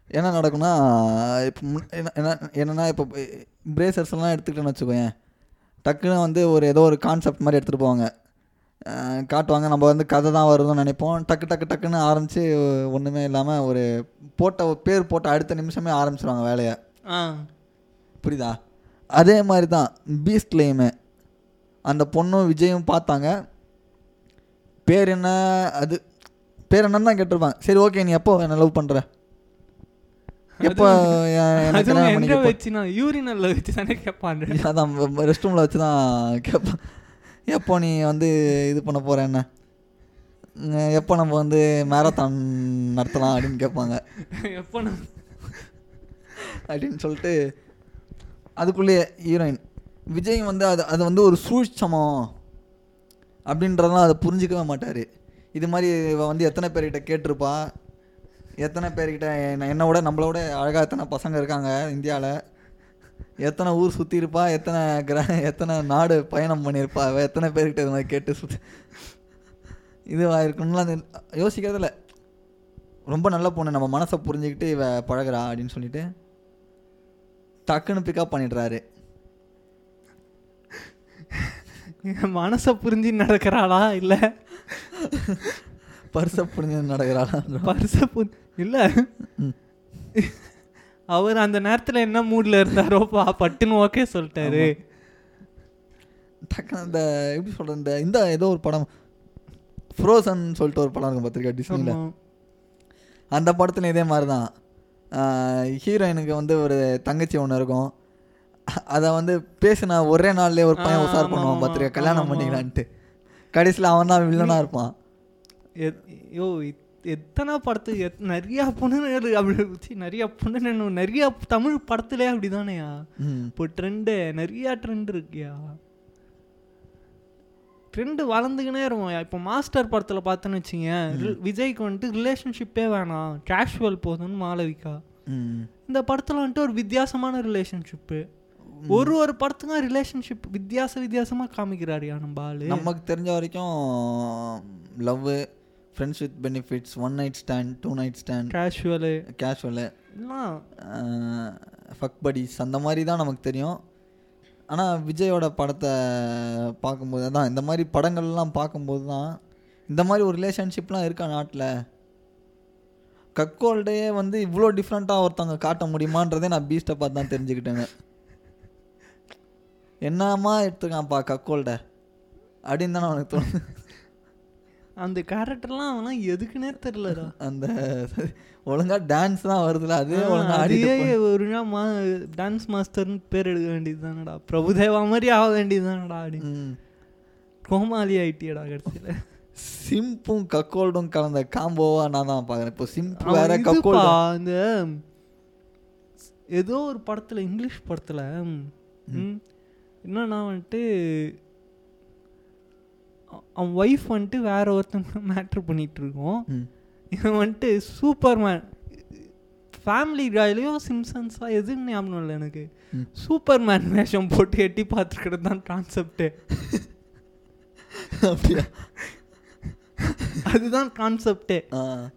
என்ன நடக்கும்னா இப்போ முன்- என்ன- என்ன என்னன்னா இப்போ பிரேசர்ஸ் எல்லாம் எடுத்துக்கிட்டேன்னு வச்சுக்கோயேன். டக்குன்னு வந்து ஒரு ஏதோ ஒரு கான்செப்ட் மாதிரி எடுத்துகிட்டு போவாங்க. காட்டுவாங்க. நம்ம வந்து கதை தான் வருதுன்னு நினைப்போம். டக்கு டக்கு டக்குன்னு ஆரம்பித்து ஒன்றுமே இல்லாமல் ஒரு போட்ட பேர் போட்ட அடுத்த நிமிஷமே ஆரம்பிச்சிருவாங்க வேலையை. புரியுதா? அதே மாதிரி தான் பீஸ்ட்லேயுமே அந்த பொண்ணும் விஜயும் பார்த்தாங்க. பேர் என்ன அது பேர் என்னன்னு தான் கேட்டிருப்பாங்க. சரி ஓகே நீ எப்போ என்ன லவ் பண்ணுற எப்போ எனக்கு
வச்சு நான் யூரினல்ல வச்சு தானே கேட்பான்
அதான் ரெஸ்ட் ரூமில் வச்சு தான் கேட்பேன் எப்போ நீ வந்து இது பண்ண போகிற என்ன? எப்போ நம்ம வந்து மேரத்தான் நடத்தலாம் அப்படின்னு கேட்பாங்க.
எப்போ நான்
அப்படின்னு சொல்லிட்டு அதுக்குள்ளேயே ஹீரோயின் விஜய் வந்து அது அது வந்து ஒரு சூழ்ச்சமம் அப்படின்றதெல்லாம் அதை புரிஞ்சிக்கவே மாட்டார். இது மாதிரி இவ வந்து எத்தனை பேர்கிட்ட கேட்டிருப்பா? எத்தனை பேர்கிட்ட என்ன- என்னை விட நம்மளை விட அழகாக எத்தனை பசங்க இருக்காங்க இந்தியாவில் எத்தனை ஊர் சுற்றி இருப்பா? எத்தனை கிர எத்தனை நாடு பயணம் பண்ணியிருப்பா? அவ எத்தனை பேர்கிட்ட இது மாதிரி கேட்டு சுற்றி இதுவாக இருக்கும்லாம் அது யோசிக்கிறதில்ல ரொம்ப நல்ல பொண்ணு. நம்ம மனசை புரிஞ்சுக்கிட்டு இவ பழகுறா அப்படின்னு சொல்லிட்டு டக்குன்னு பிக்கப் பண்ணிடுறாரு.
மனசை புரிஞ்சு நடக்கிறாளா? இல்ல.
பர்சை புரிஞ்சு நடக்கிறாளா?
பரிச புரி இல்ல. அவர் அந்த நேரத்துல என்ன மூட்ல இருந்தாரோ பா பட்டுன்னு ஓகே சொல்லிட்டாரு.
டக்குன்னு இந்த எப்படி சொல்கிறது இந்த இந்த ஏதோ ஒரு படம் ஃப்ரோசன் சொல்லிட்டு ஒரு படம் இருக்கும் பார்த்துருக்கா டிஸ்னியில். அந்த படத்துல இதே மாதிரி தான் ஹீரோயினுக்கு வந்து ஒரு தங்கச்சி ஒன்று இருக்கும். அதை வந்து பேசின ஒரே நாள்லயே ஒரு பையன் உசார் பண்ணுவான். பார்த்துருக்கா கல்யாணம். பண்ணிக்கலான்ட்டு. கடைசியில் அவன் தான் வில்லனாக இருப்பான்.
எத்- யோ இத்- எத்தனை படத்துக்கு எத்- நிறைய பொண்ணு அப்படி சி, நிறைய பொண்ணு நிறைய தமிழ் படத்துலயே அப்படிதானேயா? இப்போ ட்ரெண்டு நிறைய ட்ரெண்ட் இருக்குயா? ட்ரெண்டு வளர்ந்துக்கினே இருக்கும் இப்போ மாஸ்டர் படத்தில் பார்த்தோன்னு வச்சுங்க விஜய்க்கு வந்துட்டு ரிலேஷன்ஷிப்பே வேணாம். கேஷுவல் போதும்னு மாளவிகா
ம்.
இந்த படத்தில் வந்துட்டு ஒரு வித்தியாசமான ரிலேஷன்ஷிப்பு ஒரு ஒரு படத்துக்கும் ரிலேஷன்ஷிப் வித்தியாச வித்தியாசமாக காமிக்கிறாருயா நம்ம ஆளு?
நமக்கு தெரிஞ்ச வரைக்கும் love friends with benefits one night stand two night stand
casual
casual fuck buddies அந்த மாதிரி தான் நமக்கு தெரியும். ஆனால் விஜயோட படத்தை பார்க்கும்போது தான் இந்த மாதிரி படங்கள்லாம் பார்க்கும்போது தான் இந்த மாதிரி ஒரு ரிலேஷன்ஷிப்லாம் இருக்கா நாட்டில்? கக்கோல்டே வந்து இவ்வளோ டிஃப்ரெண்ட்டாக ஒருத்தவங்க காட்ட முடியுமான்றதே நான் பீஸ்ட்டை பார்த்து தான் தெரிஞ்சுக்கிட்டேங்க. என்னம்மா எடுத்துக்கான்ப்பா கக்கோல்ட? அப்படின்னு தானே அவனுக்கு தோணுது.
அந்த கேரக்டர்லாம் அவன்லாம் எதுக்குன்னே தெரிலடா
அந்த ஒழுங்கா டான்ஸ் தான் வருதுல அதே ஒழுங்கா ஆடிட்டு
ஒரு நாள் மா டான்ஸ் மாஸ்டர்னு பேர் எடுக்க வேண்டியது தானடா பிரபுதேவா மாதிரி ஆக வேண்டியது தானடா அப்படி. கோமாளி ஆயிட்டியடா கடைசியில்.
சிம்பும் கக்கோல்டும் கலந்த காம்போவா நான் தான் பார்க்குறேன். இப்போ சிம்பு வேற கக்கோல்டு.
இந்த ஏதோ ஒரு படத்துல இங்கிலீஷ் படத்துல என்னன்னா வந்துட்டு அவன் ஒய்ஃப் வந்துட்டு வேற ஒருத்தங்க மேட்ரு பண்ணிட்டு இருக்கோம்
ம்.
இவன் வந்துட்டு சூப்பர் மேன் ஃபேமிலி காயிலையோ சிம்சன்ஸா எதுன்னு ஞாபகம் இல்லை எனக்கு. சூப்பர் மேன் வேஷம் போட்டு எட்டி பார்த்துக்கிறது தான் கான்செப்ட்டு
அப்படியா?
அதுதான் கான்செப்டே.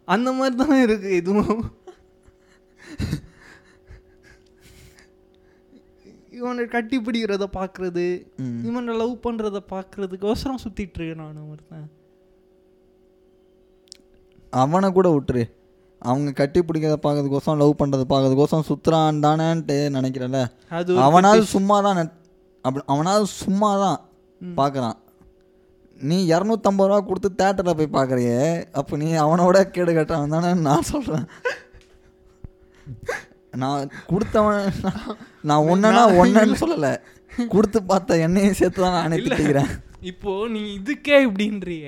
அந்த மாதிரி தான் இருக்கு இதுவும் இவனை கட்டி பிடிக்கிறத பார்க்கறது. இவனை லவ் பண்ணுறத பார்க்கறதுக்கோசரம் சுற்றிட்டு இருக்கேன் நான் ஒருத்தன்.
அவனை கூட விட்டுரு. அவங்க கட்டி பிடிக்கிறத பார்க்கறதுக்கோசம் லவ் பண்ணுறது பார்க்கறதுக்கோசம் சுற்றுறான் தானேன்ட்டு நினைக்கிறல அவனாவது சும்மா தான் அப்படி அவனாவது சும்மா தான். பார்க்குறான். நீ இரநூத்தம்பது ரூபா கொடுத்து தேட்டரில் போய் பார்க்குறியே அப்போ நீ அவனோட கேடு கட்டவன் தானே நான் சொல்கிறேன் நான் கொடுத்தவன் நான் ஒன்றுனா ஒன்றுன்னு சொல்லலை. கொடுத்து பார்த்த என்னையும் சேர்த்து தான் நானே. திட்டிக்கிறேன்
இப்போ நீ இதுக்கே இப்படின்றிய.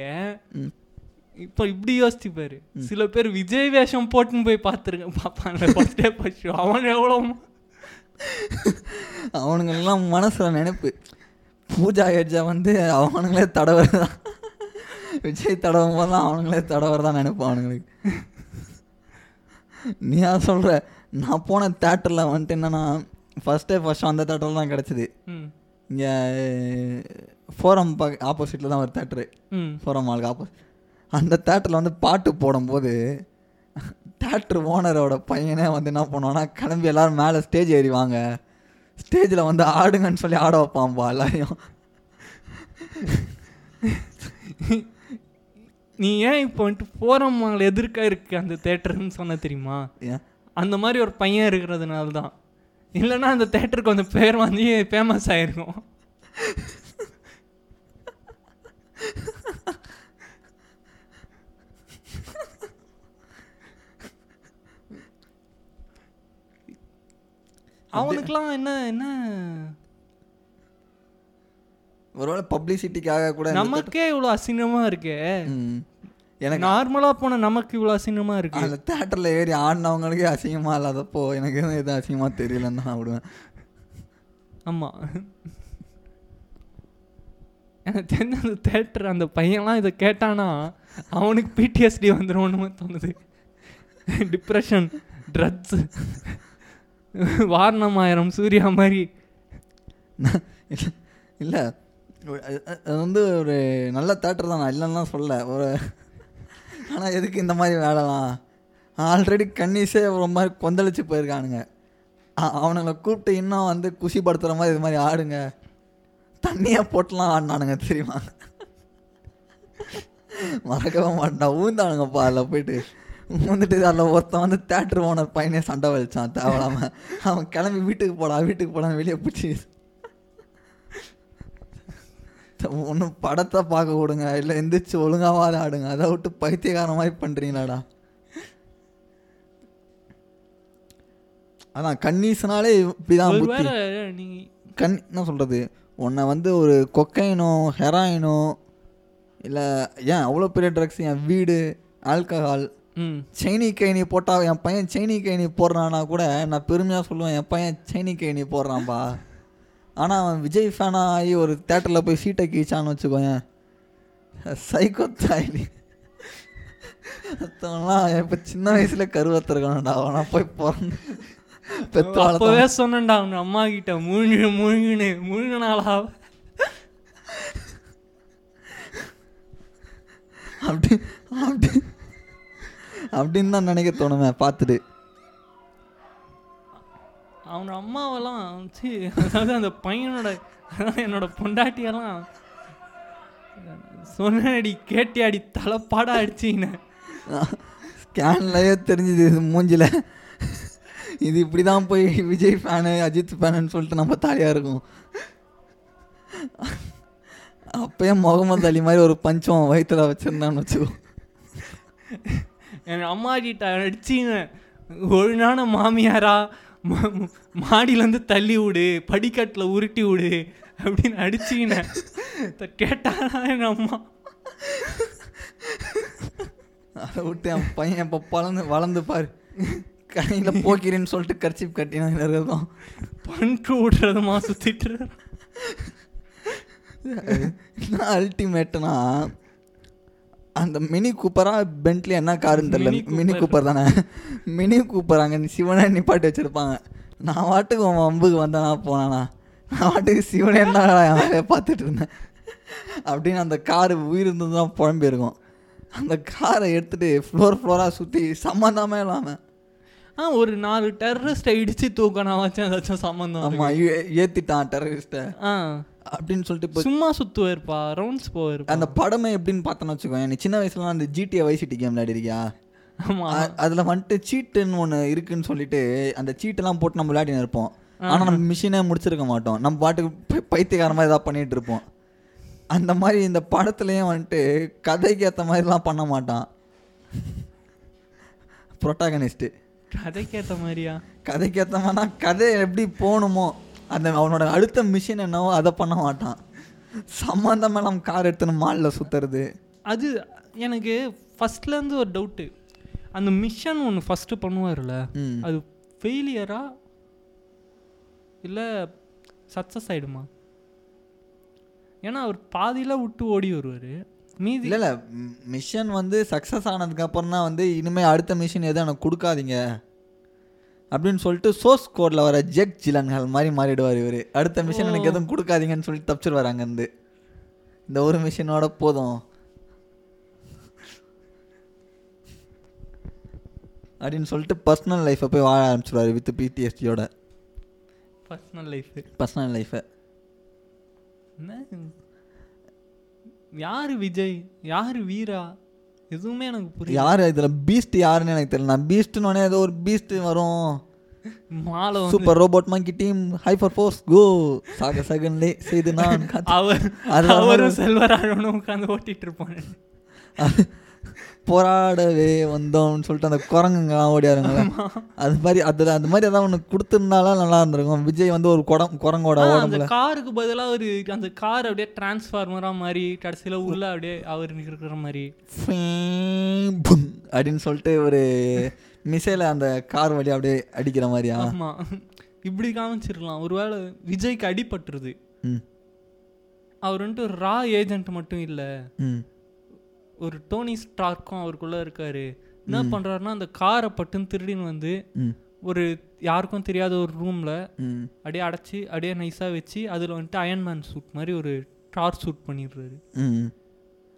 இப்போ இப்படி யோசிச்சு பாரு. சில பேர் விஜய் வேஷம் போட்டுன்னு போய் பார்த்துருங்க பார்ப்பாங்க ஃபர்ஸ்ட் டே ஃபர்ஸ்ட் அவன் எவ்வளோ
அவனுங்கெல்லாம் மனசில் நினைப்பு. பூஜா ஹெட்ஜா வந்து அவனுங்களே தடவர் தான். விஜய் தடவும் போது தான் அவனுங்களே தடவர் தான் நினைப்பான் அவனுங்களுக்கு. நீ ஏன் சொல்கிற நான் போன தேட்டரில் வந்துட்டு என்னன்னா ஃபஸ்ட்டே ஃபஸ்ட் அந்த தேட்டரில் தான் கிடச்சிது. இங்கே ஃபோரம் பக்க ஆப்போசிட்டில் தான் ஒரு தேட்டரு ஃபோரம் மாலுக்கு ஆப்போசிட் அந்த தேட்டரில் வந்து பாட்டு போடும்போது தேட்டர் ஓனரோட பையனே வந்து என்ன பண்ணுவான்னா கிளம்பி எல்லாரும் மேலே ஸ்டேஜ் ஏறிவாங்க. ஸ்டேஜில் வந்து ஆடுங்கன்னு சொல்லி ஆட வைப்பான்பா எல்லாரையும்.
நீ ஏன் இப்போ வந்துட்டு போகிறோம் எதிர்க்க இருக்கு அந்த தேட்டர்னு சொன்ன தெரியுமா?
ஏன்?
அந்த மாதிரி ஒரு பையன் இருக்கிறதுனால தான் இல்லைன்னா அந்த தேட்டருக்கு அந்த பேர் வந்து ஃபேமஸ் ஆயிருக்கும். அவனுக்குலாம் என்ன என்ன?
ஒருவேளை பப்ளிசிட்டிக்காக கூட
நமக்கே இவ்வளோ அசிங்கமா இருக்கே.
எனக்கு
நார்மலா போன நமக்கு இவ்வளோ அசிங்கமா இருக்கு.
அந்த தேட்டரில் ஏறி ஆடினவங்களுக்கே அசிங்கமாக இல்லாதப்போ எனக்கு எதுவும் எதுவும் அசிங்கமாக தெரியலன்னு தான் நான் விடுவேன்.
ஆமா. எனக்கு தெரிஞ்ச அந்த தேட்டர் அந்த பையன்லாம் இதை கேட்டானா அவனுக்கு பிடிஎஸ்டி வந்துரும்னு தோணுது. டிப்ரெஷன் ட்ரக்ஸ் வாரணமாயிரம் சூர்யா மாதிரி.
இல்லை அது வந்து ஒரு நல்ல தேட்டர் தான் நான் இல்லைன்னா சொல்ல ஒரு ஆனால் எதுக்கு இந்த மாதிரி வேலைலாம் ஆல்ரெடி கன்னிஸே ஒரு மாதிரி கொந்தளிச்சு போயிருக்கானுங்க. அவனுங்கள அவனுங்களை கூப்பிட்டு இன்னும் வந்து குஷிப்படுத்துகிற மாதிரி இது மாதிரி ஆடுங்க. தண்ணியை போட்டுலாம் ஆடினானுங்க தெரியுமா? மறக்கவே மாட்டான். ஊந்தானுங்கப்பா அதில் போயிட்டு. வந்துட்டு அதில் ஒருத்தன் வந்து தேட்டர் ஓனர் பையனே சண்டை வலிச்சான் தேவையில்லாமல் அவன் கிளம்பி வீட்டுக்கு போடா வீட்டுக்கு போடான்னு வெளியே பிடிச்சி ஒன்று படத்தை பார்க்க விடுங்க இல்லை எந்திரிச்சு ஒழுங்காவாத ஆடுங்க. அதை விட்டு பைத்தியக்கார மாதிரி பண்ணுறீங்களாடா அதான் கன்னீஸ்னாலே இப்படிதான் புத்தி. கண் என்ன சொல்கிறது உன்னை வந்து ஒரு கொக்கைனோ ஹெராயினோ இல்லை ஏன் அவ்வளோ பெரிய ட்ரக்ஸ் என் வீடு ஆல்கஹால்
ம்.
சைனி கைனி போட்டால் என் பையன் சைனி கைனி போடுறான்னா கூட நான் பெருமையாக சொல்லுவேன் என் பையன் சைனி கைனி போடுறான்பா. ஆனால் அவன் விஜய் ஃபேனாக ஆகி ஒரு தேட்டரில் போய் சீட்டை கீச்சான்னு வச்சுக்கோயேன். சைக்கோ தாய்லி மற்றவன்லாம் இப்போ சின்ன வயசுல கருவத்திருக்கணும்டா அவனா போய் பிறந்து வளர்த்தான்
சொன்னேன்டா அவங்க அம்மா கிட்ட முழுங்கு முழுங்குன்னு முழுங்கினாளா
அப்படி அப்படி அப்படின்னு தான் நினைக்க தோணுமே பார்த்துட்டு.
அவன் அம்மாவெல்லாம் ச்சீ, அதாவது அந்த பையனோட என்னோட பொண்டாட்டியெல்லாம் சொன்னடி கேட்டியாடி தலைப்பாடா அடிச்சிங்க
ஸ்கேன்லயே தெரிஞ்சுது மூஞ்சில. இது இப்படி தான் போய் விஜய் ஃபேனு அஜித் ஃபேனுன்னு சொல்லிட்டு நம்ம தாலியாக இருக்கும். அப்பயே முகமது அலி மாதிரி ஒரு பஞ்சம் வயிற்றுல வச்சிருந்தான்னு வச்சுக்கோ.
என் அம்மா கிட்ட அடிச்சிங்க ஒழுங்கான மாமியாரா? மாடியிலேருந்து தள்ளி விடு படிக்கட்டில் உருட்டி விடு அப்படின்னு அடிச்சிங்க கேட்டாரா என் அம்மா?
அதை விட்டு என் பையன் இப்போ பழந்து வளர்ந்து பாரு. கையில் போக்கிறேன்னு சொல்லிட்டு கர்ச்சிப் கட்டினா இருக்கட்டும்
பண்ட்டு விடுறதுமா சுத்திட்டு
என்ன அல்டிமேட்னா அந்த மினி கூப்பரா பென்ட்லி என்ன காருன்னு தெரியல.
Mini Cooper.
தானே. மினி கூப்பர் அங்கே சிவனே நிப்பாட்டி வச்சிருப்பாங்க. நான் வாட்டுக்கு உன் வம்புக்கு வந்தேனா போனானா நான்? வாட்டுக்கு சிவனே என்ன என் வேலையை பார்த்துட்டு இருந்தேன். அப்படின்னு அந்த காரு உயிர் இருந்து தான் புழம்பியிருக்கும் அந்த காரை எடுத்துட்டு ஃப்ளோர் ஃப்ளோராக சுற்றி சம்மந்தமே இல்லாமல்
ஒரு நாலு டெரரிஸ்ட்டை இடிச்சு தூக்கணும் வச்சேன் ஏதாச்சும் சம்மந்தம்
ஆமாம் ஏற்றிட்டான் டெரரிஸ்ட்டை
ஆ.
அப்படின்னு சொல்லிட்டு
சும்மா சுத்துவாருப்பா ரவுண்ட்ஸ் போவாருப்பா
அந்த படமே எப்படின்னு பார்த்தோன்னு வச்சுக்கோங்க நீ சின்ன வயசுல அந்த ஜிடிஏ வைசிட்டி கேம் விளையாடிருக்கியா?
ஆமா.
அதுல வந்துட்டு சீட்டுன்னு ஒன்று இருக்குன்னு சொல்லிட்டு அந்த சீட்டெல்லாம் போட்டு நம்ம விளையாடின்னு இருப்போம். ஆனா நம்ம மிஷினே முடிச்சிருக்க மாட்டோம். நம்ம பாட்டுக்கு பை- பைத்தியக்காரமா ஏதாவது பண்ணிட்டு இருப்போம். அந்த மாதிரி இந்த படத்துலயும் வந்துட்டு கதைக்கு ஏற்ற மாதிரிலாம் பண்ண மாட்டான். ப்ரொட்டாகனிஸ்ட்டு
கதைக்கேத்த மாதிரியா?
கதைக்கு ஏற்ற மாதிரினா கதை எப்படி போகணுமோ அந்த அவனோட அடுத்த மிஷின் என்னவோ அதை பண்ண மாட்டான். சம்மந்தமாக நம்ம கார் எடுத்துன்னு மாலில் சுற்றுறது
அது எனக்கு ஃபர்ஸ்ட்லேருந்து ஒரு டவுட்டு அந்த மிஷன் ஒன்று ஃபஸ்ட்டு பண்ணுவார்ல அது ஃபெயிலியரா இல்லை சக்ஸஸ் ஆயிடுமா? ஏன்னா அவர் பாதியில் விட்டு ஓடி வருவார். மீதி
இல்லை மிஷன் வந்து சக்ஸஸ் ஆனதுக்கப்புறம் தான் வந்து இனிமேல் அடுத்த மிஷின் எதுவும் எனக்கு கொடுக்காதீங்க. அப்படின்னு சொல்லிட்டு சோர்ஸ் கோடில் வர ஜெக் ஜிலன்கள் மாதிரி மாறிடுவார் இவர். அடுத்த மிஷன் எனக்கு எதுவும் கொடுக்காதீங்கன்னு சொல்லிட்டு தப்பிச்சிருவார் அங்கேருந்து. இந்த ஒரு மிஷினோட போதும். அப்படின்னு சொல்லிட்டு பர்சனல் லைஃப்பை போய் வாழ ஆரம்பிச்சிடுவார் வித் பிடிஎஸ்டியோட
பர்சனல் லைஃபு
பர்சனல் லைஃப்பை
என்ன யார் விஜய்? யார் வீரா? எதுவுமே எனக்கு புரியல.
யார்? இதில் பீஸ்ட் யாருன்னு எனக்கு தெரியல. நான் பீஸ்ட்னு ஏதோ ஒரு பீஸ்ட் வரும்.
மாலை
Super Robot Monkey Team Hyper Force Go சாக சகன்லே செய்து நான்
அவர் அவரும் செல்வராகவனும் உட்காந்து ஓட்டிட்டு இருப்பாங்க
அது போராடவே வந்தோம்னு சொல்லிட்டு அந்த குரங்குங்கலாம் ஓடியாருங்களே அது மாதிரி அதில் அந்த மாதிரி ஏதாவது ஒன்று கொடுத்துருந்தாலும் நல்லா இருந்திருக்கும். விஜய் வந்து ஒரு குடம் குரங்கோட உடம்புல
காருக்கு பதிலா ஒரு அந்த கார் அப்படியே டிரான்ஸ்ஃபார்மரா மாதிரி கடைசியில உள்ள அப்படியே அவர் இருக்கிற மாதிரி.
அப்படின்னு சொல்லிட்டு ஒரு மிசைல அந்த கார் வழி அப்படியே அடிக்கிற மாதிரியா?
ஆமா. இப்படி காமிச்சிருக்கலாம் ஒருவேளை விஜய்க்கு அடிபட்டுருது. அவர் வந்துட்டு ஒரு ரா ஏஜென்ட் மட்டும் இல்ல.
ம்.
ஒரு டோனி ஸ்டார்க்கும் அவருக்குள்ள இருக்காரு. என்ன பண்றாருன்னா அந்த காரை பட்டுன்னு திருடின்னு வந்து ஒரு யாருக்கும் தெரியாத ஒரு ரூம்ல அப்படியே அடைச்சி அப்படியே நைஸா வச்சு அதுல வந்துட்டு அயன்மேன் சூட் மாதிரி ஒரு டார் சூட் பண்ணிடுறாரு.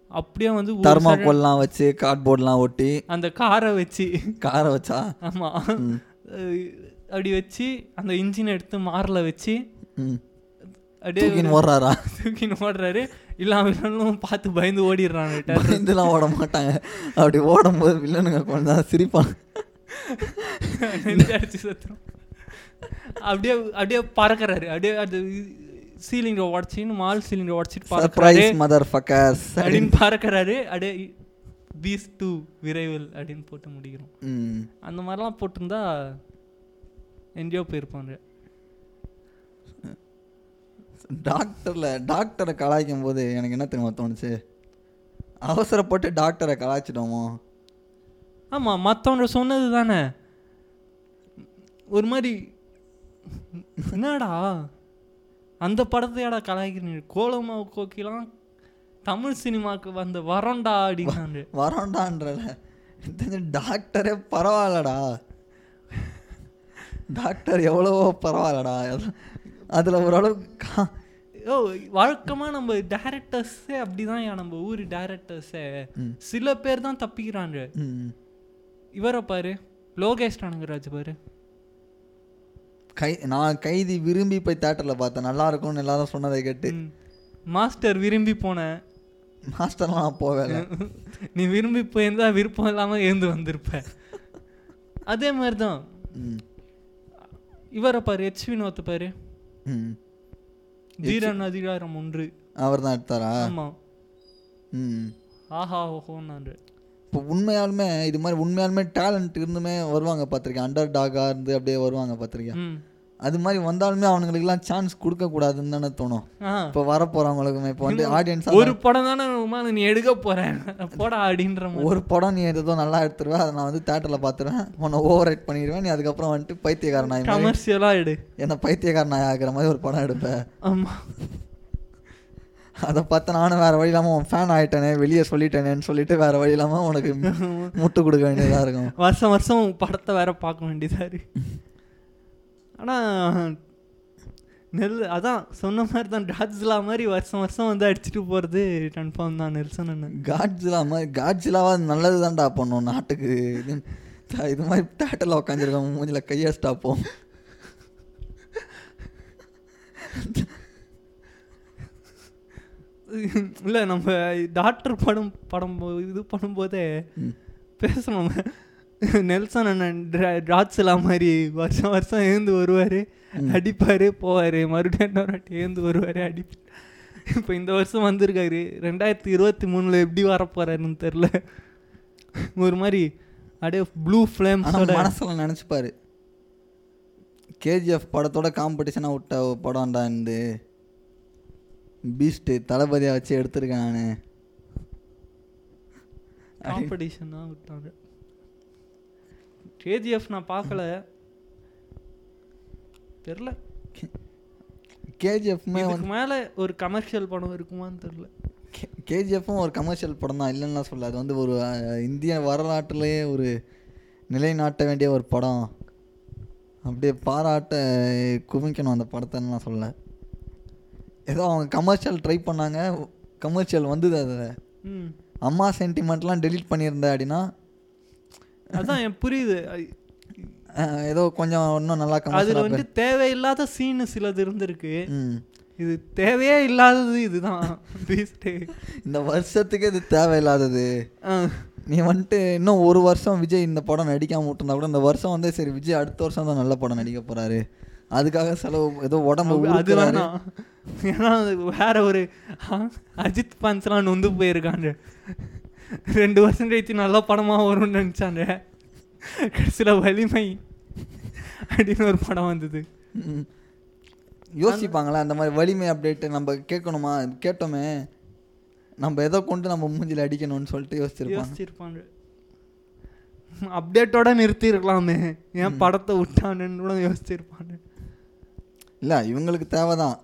அப்படியே வந்து
தர்மாக்கோல்லாம் வச்சு கார்ட்போர்ட்லாம் ஒட்டி.
அந்த காரை வச்சு.
காரை வச்சா?
ஆமா.
ம்.
அஹ் அப்படி வச்சு அந்த இன்ஜின் எடுத்து மாரில் வச்சு அப்படியே
ஓடுறாரா?
தூக்கின்னு ஓடுறாரு. இல்லாமலும் பார்த்து பயந்து ஓடிடுறான்
பயந்துலாம் ஓட மாட்டாங்க. அப்படி ஓடும்போது வில்லனுங்க கொஞ்சம் தான் சிரிப்பாங்க.
அடிச்சு சத்துரும் அப்படியே அப்படியே பறக்கறாரு. அப்படியே அது சீலிங்கை உடச்சின்னு மால் சீலிங்கை உடச்சிட்டு பறக்கறாரு.
மதர் ஃபக்கர்ஸ்
அப்படின்னு பறக்கறாரு. அப்படியே பீஸ் டூ விரைவில் அப்படின்னு போட்டு முடிக்கிறோம். அந்த மாதிரிலாம் போட்டிருந்தா எங்கேயோ போயிருப்பாங்க.
டாக்டரில் டாக்டரை கலாய்க்கும் போது எனக்கு என்ன தெரியுமா தோணுச்சு? அவசரப்பட்டு டாக்டரை கலாய்ச்சிட்டோமோ?
ஆமாம் மற்றவங்க சொன்னது தானே. ஒரு மாதிரி என்னடா? அந்த படத்தையாடா கலாய்க்கிறீங்க? கோலமா கோக்கிலாம் தமிழ் சினிமாவுக்கு வந்த வரண்டா அப்படின்னாரு
வரோண்டான்றல. டாக்டரே பரவாயில்லடா. டாக்டர் எவ்வளவோ பரவாயில்லடா. அதில் ஓரளவு கா
ஓ வழக்கமாக நம்ம டேரக்டர்ஸே அப்படிதான் நம்ம ஊர் டேரக்டர்ஸே. சில பேர் தான் தப்பிக்கிறாங்க. இவரை பாரு லோகேஷ் நானகராஜ் பாரு.
கை நான் கைதி விரும்பி போய் தேட்டரில் பார்த்தேன். நல்லா இருக்கும்னு எல்லாரும் சொன்னதை கேட்டு.
மாஸ்டர் விரும்பி போனேன்
மாஸ்டர்லாம் நான் போவேல
நீ விரும்பி போயிருந்தா விருப்பம் இல்லாமல் எழுந்து வந்திருப்ப. அதே மாதிரி தான் இவரை பாரு எச் வினோத்தை பாரு. தீரன் அதிகாரம் ஒன்று.
அவர் தான் எடுத்தாரா?
ஆமா.
ம்.
ஆஹா ஓஹோன்னாரு
இப்போ உண்மையாலுமே இது மாதிரி உண்மையாலுமே டேலண்ட் இருந்துமே வருவாங்க பார்த்துருக்கேன். அண்டர் டாகாக இருந்து அப்படியே வருவாங்க பார்த்துருக்கேன். அது மாதிரி வந்தாலுமே அவனுங்களுக்குலாம் சான்ஸ் கொடுக்க கூடாதுன்னு தானே தோணும். இப்போ வர இப்போ வந்து ஆடியன்ஸ்
ஒரு படம் தானே உமால நீ எடுக்க போறேன் போடா அப்படின்ற
ஒரு படம் நீ ஏதோ நல்லா எடுத்துருவேன் அதை நான் வந்து தேட்டரில் பார்த்துருவேன். உன்னை ஓவர் ரைட் பண்ணிடுவேன் நீ அதுக்கப்புறம் வந்துட்டு பைத்தியக்காரன் நாய் மாதிரி
கமர்ஷியலா எடு.
என்ன பைத்தியக்காரன் ஆகிற மாதிரி ஒரு படம் எடுப்பேன்
ஆமா.
அதை பார்த்து நானும் வேறு வழி இல்லாமல் உன் ஃபேன் ஆகிட்டேனே வெளியே சொல்லிட்டேனேன்னு சொல்லிட்டு வேறு வழி இல்லாமல் உனக்கு முட்டு கொடுக்க வேண்டியதாக இருக்கும்.
வருஷம் வருஷம் படத்தை வேற பார்க்க வேண்டியதா இருக்கு. ஆனா நெல் அதான் சொன்ன மாதிரி தான் டாட்ஸ்லா மாதிரி வருஷம் வருஷம் வந்து அடிச்சுட்டு போறது கன்ஃபார்ம் தான் நெல்சன் அண்ணன்
காட்ஜிலா மாதிரி காட்ஜிலாவா நல்லது தான்டா பண்ணும் நாட்டுக்கு இது இது மாதிரி தேட்டரில் உட்காந்துருக்கோம் மூஞ்சில் கையடிச்சிட்டா போ.
இல்ல நம்ம டாக்டர் படம் படம் இது பண்ணும்போதே. பேசணும். நெல்சன் அண்ணன் ராட்ஸ்லா மாதிரி வருஷம் வருஷம் எழுந்து வருவார் அடிப்பார் போவார். மறுபடியும் இன்னொரு வாட்டி எழுந்து வருவார் அடிப்பார் இப்போ இந்த வருஷம் வந்திருக்காரு. ரெண்டாயிரத்தி இருபத்தி மூணில் எப்படி வரப்போறாருன்னு தெரில. ஒரு மாதிரி அப்படியே ப்ளூ
ஆனா
ஃப்ளேம்ஸோட
மனசுல நினச்சிப்பாரு. கேஜிஎஃப் படத்தோட காம்படிஷனாக விட்ட படம்டா இந்த பீஸ்ட்டு தளபதியாக வச்சு எடுத்திருக்கேன். நான்
காம்படிஷன் தான் விட்டாங்க கேஜிஎஃப் நான் பார்க்கல. தெரில
கேஜிஎஃப்மே
இதுக்கு மேலே ஒரு கமர்ஷியல் படம் இருக்குமான்னு தெரில
கேஜிஎஃப்பும் ஒரு கமர்ஷியல் படம் தான். இல்லைன்னா சொல்ல அது வந்து ஒரு இந்திய வரலாற்றுலேயே ஒரு நிலைநாட்ட வேண்டிய ஒரு படம். அப்படியே பாராட்ட குவிக்கணும் அந்த படத்தை நான் சொல்ல ஏதோ அவங்க கமர்ஷியல் ட்ரை பண்ணாங்க. கமர்ஷியல் வந்தது அதில். அம்மா சென்டிமெண்ட்லாம் டெலீட் பண்ணியிருந்தேன் அப்படின்னா
அதான் எனக்கு புரியுது.
ஏதோ கொஞ்சம் இன்னும் நல்லா
அதுல வந்து தேவையில்லாத சீனு சிலது இருந்திருக்கு. இது தேவையே இல்லாதது இதுதான்.
இந்த வருஷத்துக்கு இது தேவையில்லாதது. நீ வந்துட்டு இன்னும் ஒரு வருஷம் விஜய் இந்த படம் நடிக்காம விட்டுருந்தா கூட இந்த வருஷம் வந்து சரி விஜய் அடுத்த வருஷம் தான் நல்ல படம் நடிக்க போறாரு. அதுக்காக செலவு ஏதோ உடம்பு
அது. வேணாம் ஏன்னா வேற ஒரு அஜித் ஃபேன்ஸ்லாம் நொந்து போயிருக்காங்க. ரெண்டு வருஷம் கழிச்சு நல்ல படமா வரும்னு நினச்சாங்க கடைசியில் வலிமை அப்படின்னு ஒரு படம் வந்தது.
யோசிப்பாங்களா அந்த மாதிரி வலிமை அப்டேட் நம்ம கேட்கணுமா? கேட்டோமே. நம்ம எதை கொண்டு நம்ம மூஞ்சில அடிக்கணும்னு சொல்லிட்டு யோசிச்சிருப்பாங்க.
யோசிச்சிருப்பாங்க. அப்டேட்டோட நிறுத்திருக்கலாமே ஏன் படத்தை விட்டானுன்னு கூட யோசிச்சிருப்பாங்க.
இல்லை இவங்களுக்கு தேவைதான்.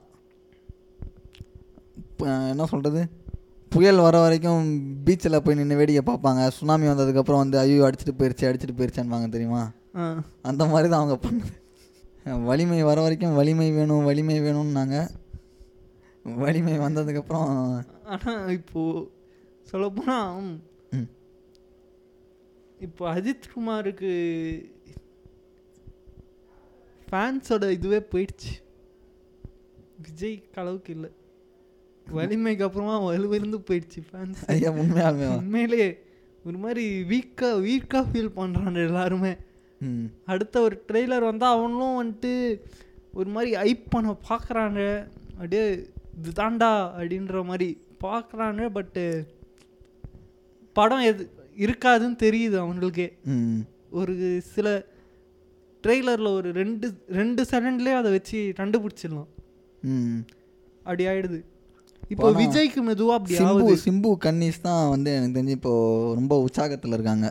இப்ப என்ன சொல்கிறது புயல் வர வரைக்கும் பீச்சில் போய் நின்று வேடிக்கை பார்ப்பாங்க. சுனாமி வந்ததுக்கப்புறம் வந்து ஐயோ அடிச்சிட்டு போயிருச்சு அடிச்சிட்டு போயிருச்சான்வாங்க தெரியுமா? அந்த மாதிரி தான் அவங்க பண்ணது. வலிமை வர வரைக்கும் வலிமை வேணும் வலிமை வேணும்னாங்க. வலிமை வந்ததுக்கப்புறம்
ஆனால் இப்போ சொல்லப்போனால் இப்போ அஜித் குமாருக்கு ஃபேன்ஸோட இதுவே போயிடுச்சு. விஜய் அளவுக்கு இல்லை. வலிமைக்கு அப்புறமா வலுவிருந்து போயிடுச்சு ஃபேன்ஸ்
ஐயா உண்மையாலுமே.
உண்மையிலே ஒரு மாதிரி வீக்காக வீக்காக ஃபீல் பண்ணுறாங்க எல்லாருமே. அடுத்த ஒரு ட்ரெய்லர் வந்தால் அவனும் வந்துட்டு ஒரு மாதிரி ஐப் பண்ண பார்க்குறாங்க அப்படியே இது தாண்டா அப்படின்ற மாதிரி பார்க்குறாங்க பட்டு படம் எது இருக்காதுன்னு தெரியுது அவங்களுக்கே. ஒரு சில ட்ரெய்லரில் ஒரு ரெண்டு ரெண்டு செகண்ட்லேயே அதை வச்சு கண்டுபிடிச்சிடலாம். அப்படி ஆயிடுது. இப்போ விஜய்க்கு மெதுவாக அப்படி
சிம்பு சிம்பு கன்னிஸ் தான் வந்து எனக்கு தெரிஞ்சு இப்போ ரொம்ப உற்சாகத்தில் இருக்காங்க?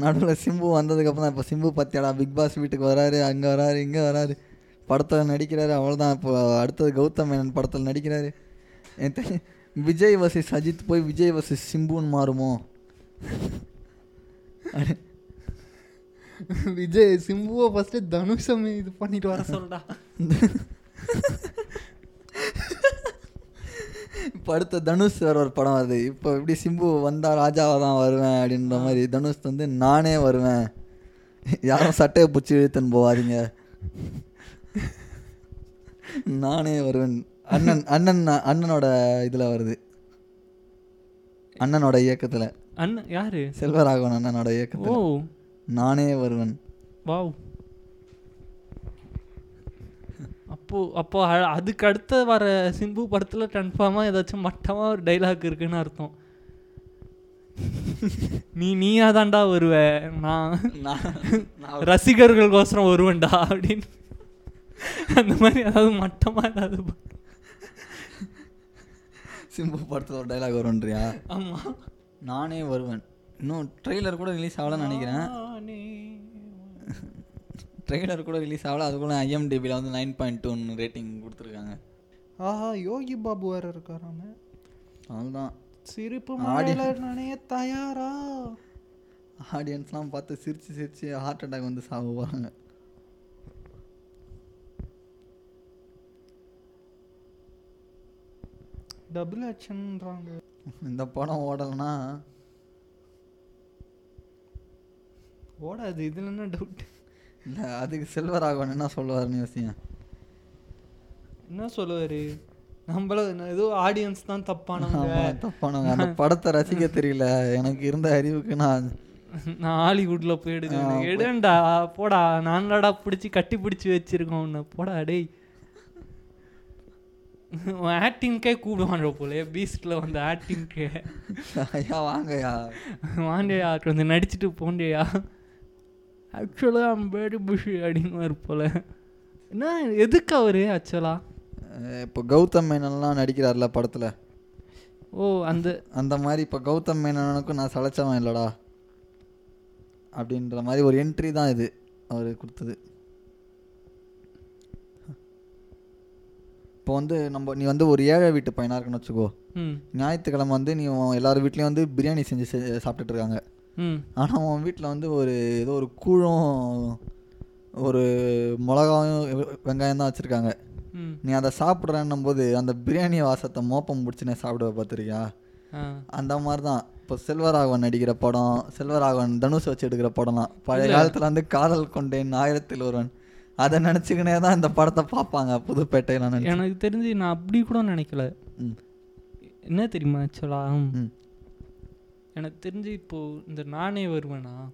நடுவில் சிம்பு வந்ததுக்கப்புறம் தான் இப்போ சிம்பு பத்தியாடா பிக் பாஸ் வீட்டுக்கு வராரு அங்கே வராரு இங்கே வராரு. படத்தில் நடிக்கிறாரு அவ்வளோதான் இப்போ அடுத்தது கௌதம் மேனன் படத்தில் நடிக்கிறாரு. விஜய் வர்சஸ் அஜித் போய் விஜய் வர்சஸ் சிம்புன்னு மாறுமோ?
விஜய் சிம்புவை ஃபஸ்ட்டு தனுஷம் இது பண்ணிட்டு வர சொல்டா
இப்போ அடுத்த தனுஷ் வேற ஒரு படம் வருது. இப்போ எப்படி சிம்பு வந்தா ராஜாவாக தான் வருவேன் அப்படின்ற மாதிரி தனுஷ் வந்து நானே வருவேன். யாரும் சட்டையை பிடிச்சி இழுத்துன்னு போவாதீங்க. நானே வருவேன். அண்ணன் அண்ணன் அண்ணனோட இதில் வருது. அண்ணனோட இயக்கத்தில்.
அண்ணன் யாரு?
செல்வராகவன் அண்ணனோட இயக்கத்தில். நானே வருவன்.
வாவ். அப்போ அப்போ அதுக்கு அடுத்த வர சிம்பு படத்தில் கன்ஃபார்மாக ஏதாச்சும் மட்டமாக ஒரு டைலாக் இருக்குன்னு அர்த்தம். நீ நீயா தாண்டா வருவ? நான்
நான்
ரசிகர்களுக்கோசரம் வருவேன்டா அப்படின்னு. அந்த மாதிரி ஏதாவது மட்டமாக ஏதாவது
சிம்பு படத்தில் ஒரு டைலாக் வரும்ன்றியா?
ஆமா.
நானே வருவேன். இன்னும் ட்ரெய்லர் கூட ரிலீஸ் ஆகலன்னு நினைக்கிறேன்.
நானே
ட்ரெய்லர் கூட ரிலீஸ் ஆகல. அதுக்குள்ள ஐஎம்டிபியில் வந்து நைன் பாயிண்ட் டூன்னு ரேட்டிங் கொடுத்துருக்காங்க.
ஆஹா யோகி பாபு வேற இருக்காராம
அதுதான்
சிரிப்பு நானே தயாரா?
ஆடியன்ஸ்லாம் பார்த்து சிரிச்சு சிரிச்சு ஹார்ட் அட்டாக் வந்து சாகுவாங்க
டபுள் ஆக்ஷன்ன்றாங்க
இந்த படம் ஓடலைன்னா
ஓடாது இதுல என்ன டவுட்
இல்லை அதுக்கு செல்வராகவன் என்ன சொல்லுவாருன்னு யோசிங்க.
என்ன சொல்லுவாரு? நம்மள ஏதோ ஆடியன்ஸ் தான் தப்பானவங்க.
தப்பானவங்க. அந்த படத்தை ரசிக்க தெரியல. எனக்கு இருந்த அறிவுக்கு நான்
நான் ஹாலிவுட்ல போயிடுவேன். எடுண்டா போடா நான்டாடா பிடிச்சி கட்டி பிடிச்சி வச்சிருக்கோம் உன்னை. போடா டேய். ஆக்டிங்க்கே கூப்பிடுவாங்க போல பீஸ்ட்ல வந்து ஆக்டிங்க்கு
ஐயா வாங்கய்யா.
வாண்டியா கொஞ்சம் நடிச்சிட்டு போண்டியா ஆக்சுவலாக ஐம் வெரி புஷி அப்படின்னு போல. என்ன எதுக்கு அவரு ஆக்சுவலா
இப்போ கௌதம் மேனன்லாம் நடிக்கிறார்ல படத்துல.
ஓ அந்த
அந்த மாதிரி இப்போ கௌதம் மேனனுக்கும் நான் சளைச்சவன் இல்லடா. அப்படின்ற மாதிரி ஒரு என்ட்ரி தான் இது அவர் கொடுத்தது. இப்போ வந்து நம்ம நீ வந்து ஒரு ஏழை வீட்டு பையனாக இருக்குன்னு வச்சுக்கோ. ஞாயிற்றுக்கிழமை வந்து நீ எல்லார் வீட்லேயும் வந்து பிரியாணி செஞ்சு சாப்பிட்டுட்டு இருக்காங்க. ஆனால் உன் வீட்டில் வந்து ஒரு ஏதோ ஒரு கூழும் ஒரு மிளகாயும் வெங்காயம் தான் வச்சுருக்காங்க.
ம்.
நீ அதை சாப்பிட்றன்னும் போது அந்த பிரியாணி வாசத்தை மோப்பம் பிடிச்சினே சாப்பிடுவ பார்த்துருக்கியா அந்த மாதிரி தான் இப்போ செல்வராகவன் நடிக்கிற படம் செல்வராகவன் தனுஷ் வச்சு எடுக்கிற படம்லாம். பழைய காலத்தில் வந்து காதல் கொண்டேன் ஆயிரத்தில் ஒருவன். அதை நினச்சிக்கினே தான் இந்த படத்தை பார்ப்பாங்க புதுப்பேட்டையில்
எனக்கு தெரிஞ்சு நான் அப்படி கூட நினைக்கல.
ம்.
என்ன தெரியுமா ஆக்சுவலா?
ம்.
எனக்கு தெரிஞ்சு இப்போ இந்த நானே வருவேனா?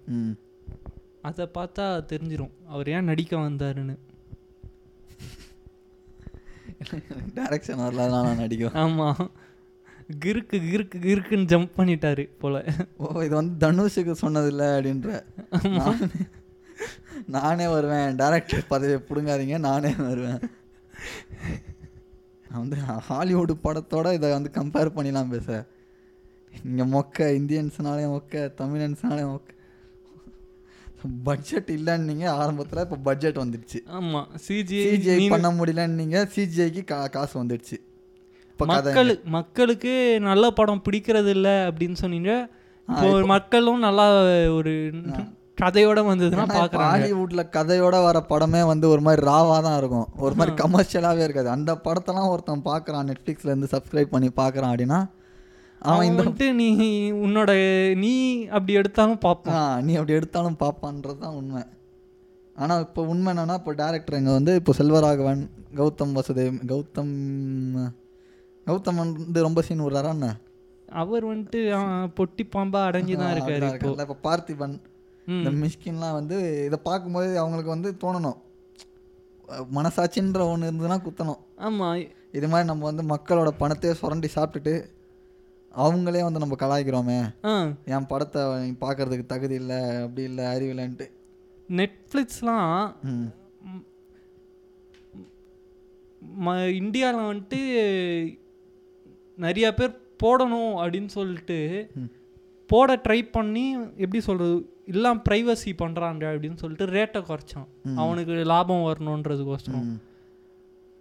அதை பார்த்தா தெரிஞ்சிரும். அவர் ஏன் நடிக்க வந்தாருன்னு.
டைரக்ஷன் வரல நான் நடிக்கும்
ஆமா. கிறுக்கு கிறுக்கு கிறுக்குன்னு ஜம்ப் பண்ணிட்டாரு போல.
ஓ இது வந்து தனுஷுக்கு சொன்னதில்லை அப்படின்ற. நானே- நானே வருவேன். டேரக்டர் பதவியை பிடுங்காதீங்க நானே வருவேன். நான் வந்து ஹாலிவுட் படத்தோட இதை வந்து கம்பேர் பண்ணிலாம் பேச. இங்கே மொக்க இந்தியன்ஸ்னாலே மொக்க தமிழன்ஸ்னாலே மொக்க. பட்ஜெட் இல்லைன்னீங்க ஆரம்பத்தில் இப்போ பட்ஜெட் வந்துடுச்சு.
ஆமா சிஜி
சிஜிஐ பண்ண முடியலன்னீங்க சிஜிஐக்கு கா காசு வந்துடுச்சு.
மக்கள் மக்களுக்கு நல்ல படம் பிடிக்கிறது இல்ல அப்படின்னு சொன்னீங்க. மக்களும் நல்லா ஒரு கதையோட வந்ததுன்னா பாக்குறாங்க
ஹாலிவுட்ல கதையோட வர படமே வந்து ஒரு மாதிரி ராவா தான் இருக்கும். ஒரு மாதிரி கமர்ஷியலாவே இருக்காது. அந்த படத்தெல்லாம் ஒருத்தன் பார்க்கறான் நெட்ஃப்ளிக்ஸ்ல இருந்து சப்ஸ்கிரைப் பண்ணி பார்க்கறான் அப்படின்னா அவன்
வந்துட்டு நீ உன்னோட நீ அப்படி எடுத்தாலும் பார்ப்பான்
நீ அப்படி எடுத்தாலும் பார்ப்பான்றது தான் உண்மை. ஆனா இப்போ உண்மை என்னன்னா இப்போ டேரக்டர் இங்க வந்து இப்போ செல்வராகவன் கௌதம் வசுதேவ் கௌதம் கௌதம் வந்து ரொம்ப சீன் விடுறாரா என்ன?
அவர் வந்துட்டு பொட்டி பாம்பா அடைஞ்சு தான் இருக்காரு இப்போ.
பார்த்திபன். இந்த மிஷ்கின்லாம் வந்து இதை பார்க்கும்போது அவங்களுக்கு வந்து தோணணும். மனசாட்சின்ற ஒன்று இருந்ததுன்னா குத்தணும்.
ஆமா.
இது மாதிரி நம்ம வந்து மக்களோட பணத்தையே சுரண்டி சாப்பிட்டுட்டு அவங்களே வந்து நம்ம கலாய்க்கிறோமே.
ஆ.
என் படத்தை பார்க்கறதுக்கு தகுதி இல்லை அப்படி இல்லை அறிவில்லைன்ட்டு
நெட்ஃப்ளிக்ஸ்லாம்
ம்.
இந்தியாவில் வந்துட்டு நிறைய பேர் போடணும் அப்படின்னு சொல்லிட்டு. போட ட்ரை பண்ணி எப்படி சொல்கிறது எல்லாம் ப்ரைவசி பண்ணுறாங்க அப்படின்னு சொல்லிட்டு ரேட்டை குறைச்சான். அவனுக்கு லாபம் வரணுன்றதுக்கோசரம்.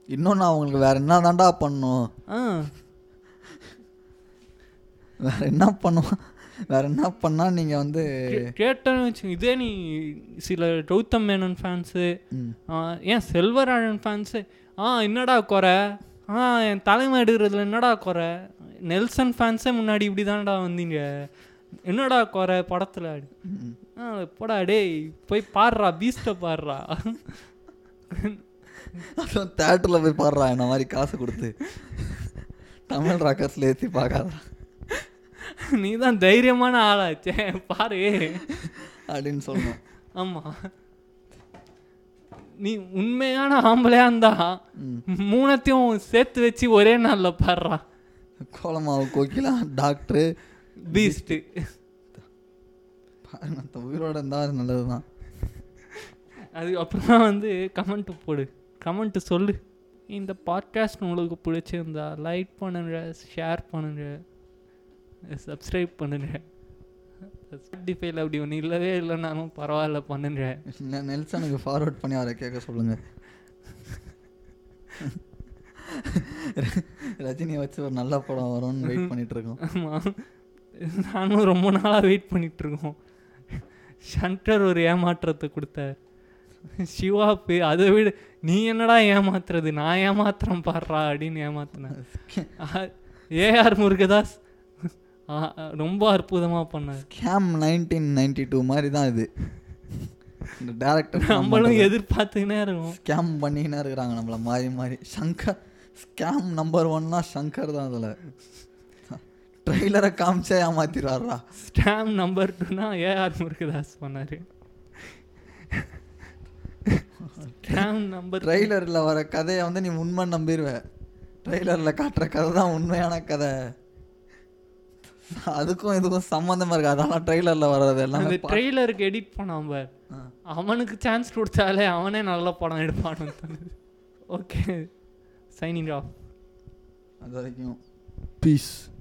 இன்னொன்று அவங்களுக்கு வேற என்ன தாண்டா பண்ணும்
ஆ.
வேற என்ன பண்ணுவோம் வேற என்ன பண்ணா நீங்க வந்து
கேட்டேன்னு வச்சு இதே நீ சில கௌதம் மேனன் ஃபேன்ஸு. ஏன் செல்வராழன் ஃபேன்ஸு ஆ என்னடா குறை? ஆ என் தலைமை எடுக்கிறதுல என்னடா குறை? நெல்சன் ஃபேன்ஸே முன்னாடி இப்படி தான்டா வந்தீங்க. என்னடா குறை படத்தில். ஆ போடா டேய் போய் பாடுறா பீஸ்ட்டை பாடுறா.
தேட்டரில் போய் பாடுறா இந்த மாதிரி காசு கொடுத்து? தமிழ் ராக்கர்ஸில் ஏற்றி பார்க்காதா
நீ தான் தைரியமான ஆளாச்சே பாரு.
அப்படின்னு சொல்லணும்.
ஆமாம் நீ உண்மையான ஆம்பளையா இருந்தா. மூணத்தையும் சேர்த்து வச்சு ஒரே நாளில் பாடுறா.
கோலமாவு கோகிலா டாக்டரு
பீஸ்ட்டு
பாருங்க உயிரோட இருந்தால் அது நல்லது தான்
அதுக்கப்புறம் வந்து கமெண்ட் போடு. கமெண்ட் சொல்லு. இந்த பாட்காஸ்ட் உங்களுக்கு பிடிச்சிருந்தா லைக் பண்ணுங்க ஷேர் பண்ணுங்க. சப்ஸ்கிரைப் பண்ணுங்க. ஸ்பாட்டிஃபைல அப்படி ஒன்று இல்லவே இல்லைனாலும் பரவாயில்ல பண்ணுங்க.
நெ- நெல்சனுக்கு ஃபார்வர்ட் பண்ணி அவரை கேட்க சொல்லுங்க. ரஜினியை வச்சு ஒரு நல்ல படம் வரும்னு வெயிட் பண்ணிட்டு இருக்கோம்
ஆமாம் நானும் ரொம்ப நாளாக வெயிட் பண்ணிட்டு இருக்கோம் ஷங்கர் ஒரு ஏமாற்றத்தை கொடுத்தார். சிவா போய் அதை விட நீ என்னடா ஏமாத்துறது? நான் ஏமாத்துறேன் பாடுறா அப்படின்னு ஏமாத்தினேன் ஏஆர் முருகதாஸ் ரொம்ப அற்புதமாக பண்ணார்.
ஸ்கேம் நைன்டீன் நைன்டி டூ மாதிரி தான் இது. இந்த டேரக்டர்
நம்மளும் எதிர்பார்த்துக்கினே இருக்கோம்.
ஸ்கேம் பண்ணிக்கினே இருக்கிறாங்க நம்மள மாறி மாறி. சங்கர் ஸ்கேம் நம்பர் ஒன்னா சங்கர் தான் அதில். ட்ரெய்லரை காமிச்சே ஏமாத்திடுவாரா
ஸ்டாம் நம்பர் டூனா ஏஆர் முருகதாஸ் பண்ணார். ஸ்டாம் நம்பர்
ட்ரெய்லரில் வர கதையை வந்து நீ உண்மை நம்பிடுவ ட்ரெய்லரில் காட்டுற கதை தான் உண்மையான கதை. அதுக்கும் இதுக்கும் சம்மந்தமாக இருக்கு. அதெல்லாம் ட்ரெய்லரில் வர்றது
அந்த
எல்லாமே பா-
ட்ரெய்லருக்கு எடிட் பண்ணாம பார்.
ஆ.
அவனுக்கு சான்ஸ் கொடுத்தாலே அவனே நல்ல படம் எடுப்பான்னு ஓகே சைனிங் ஆஃப்
அது வரைக்கும். பீஸ்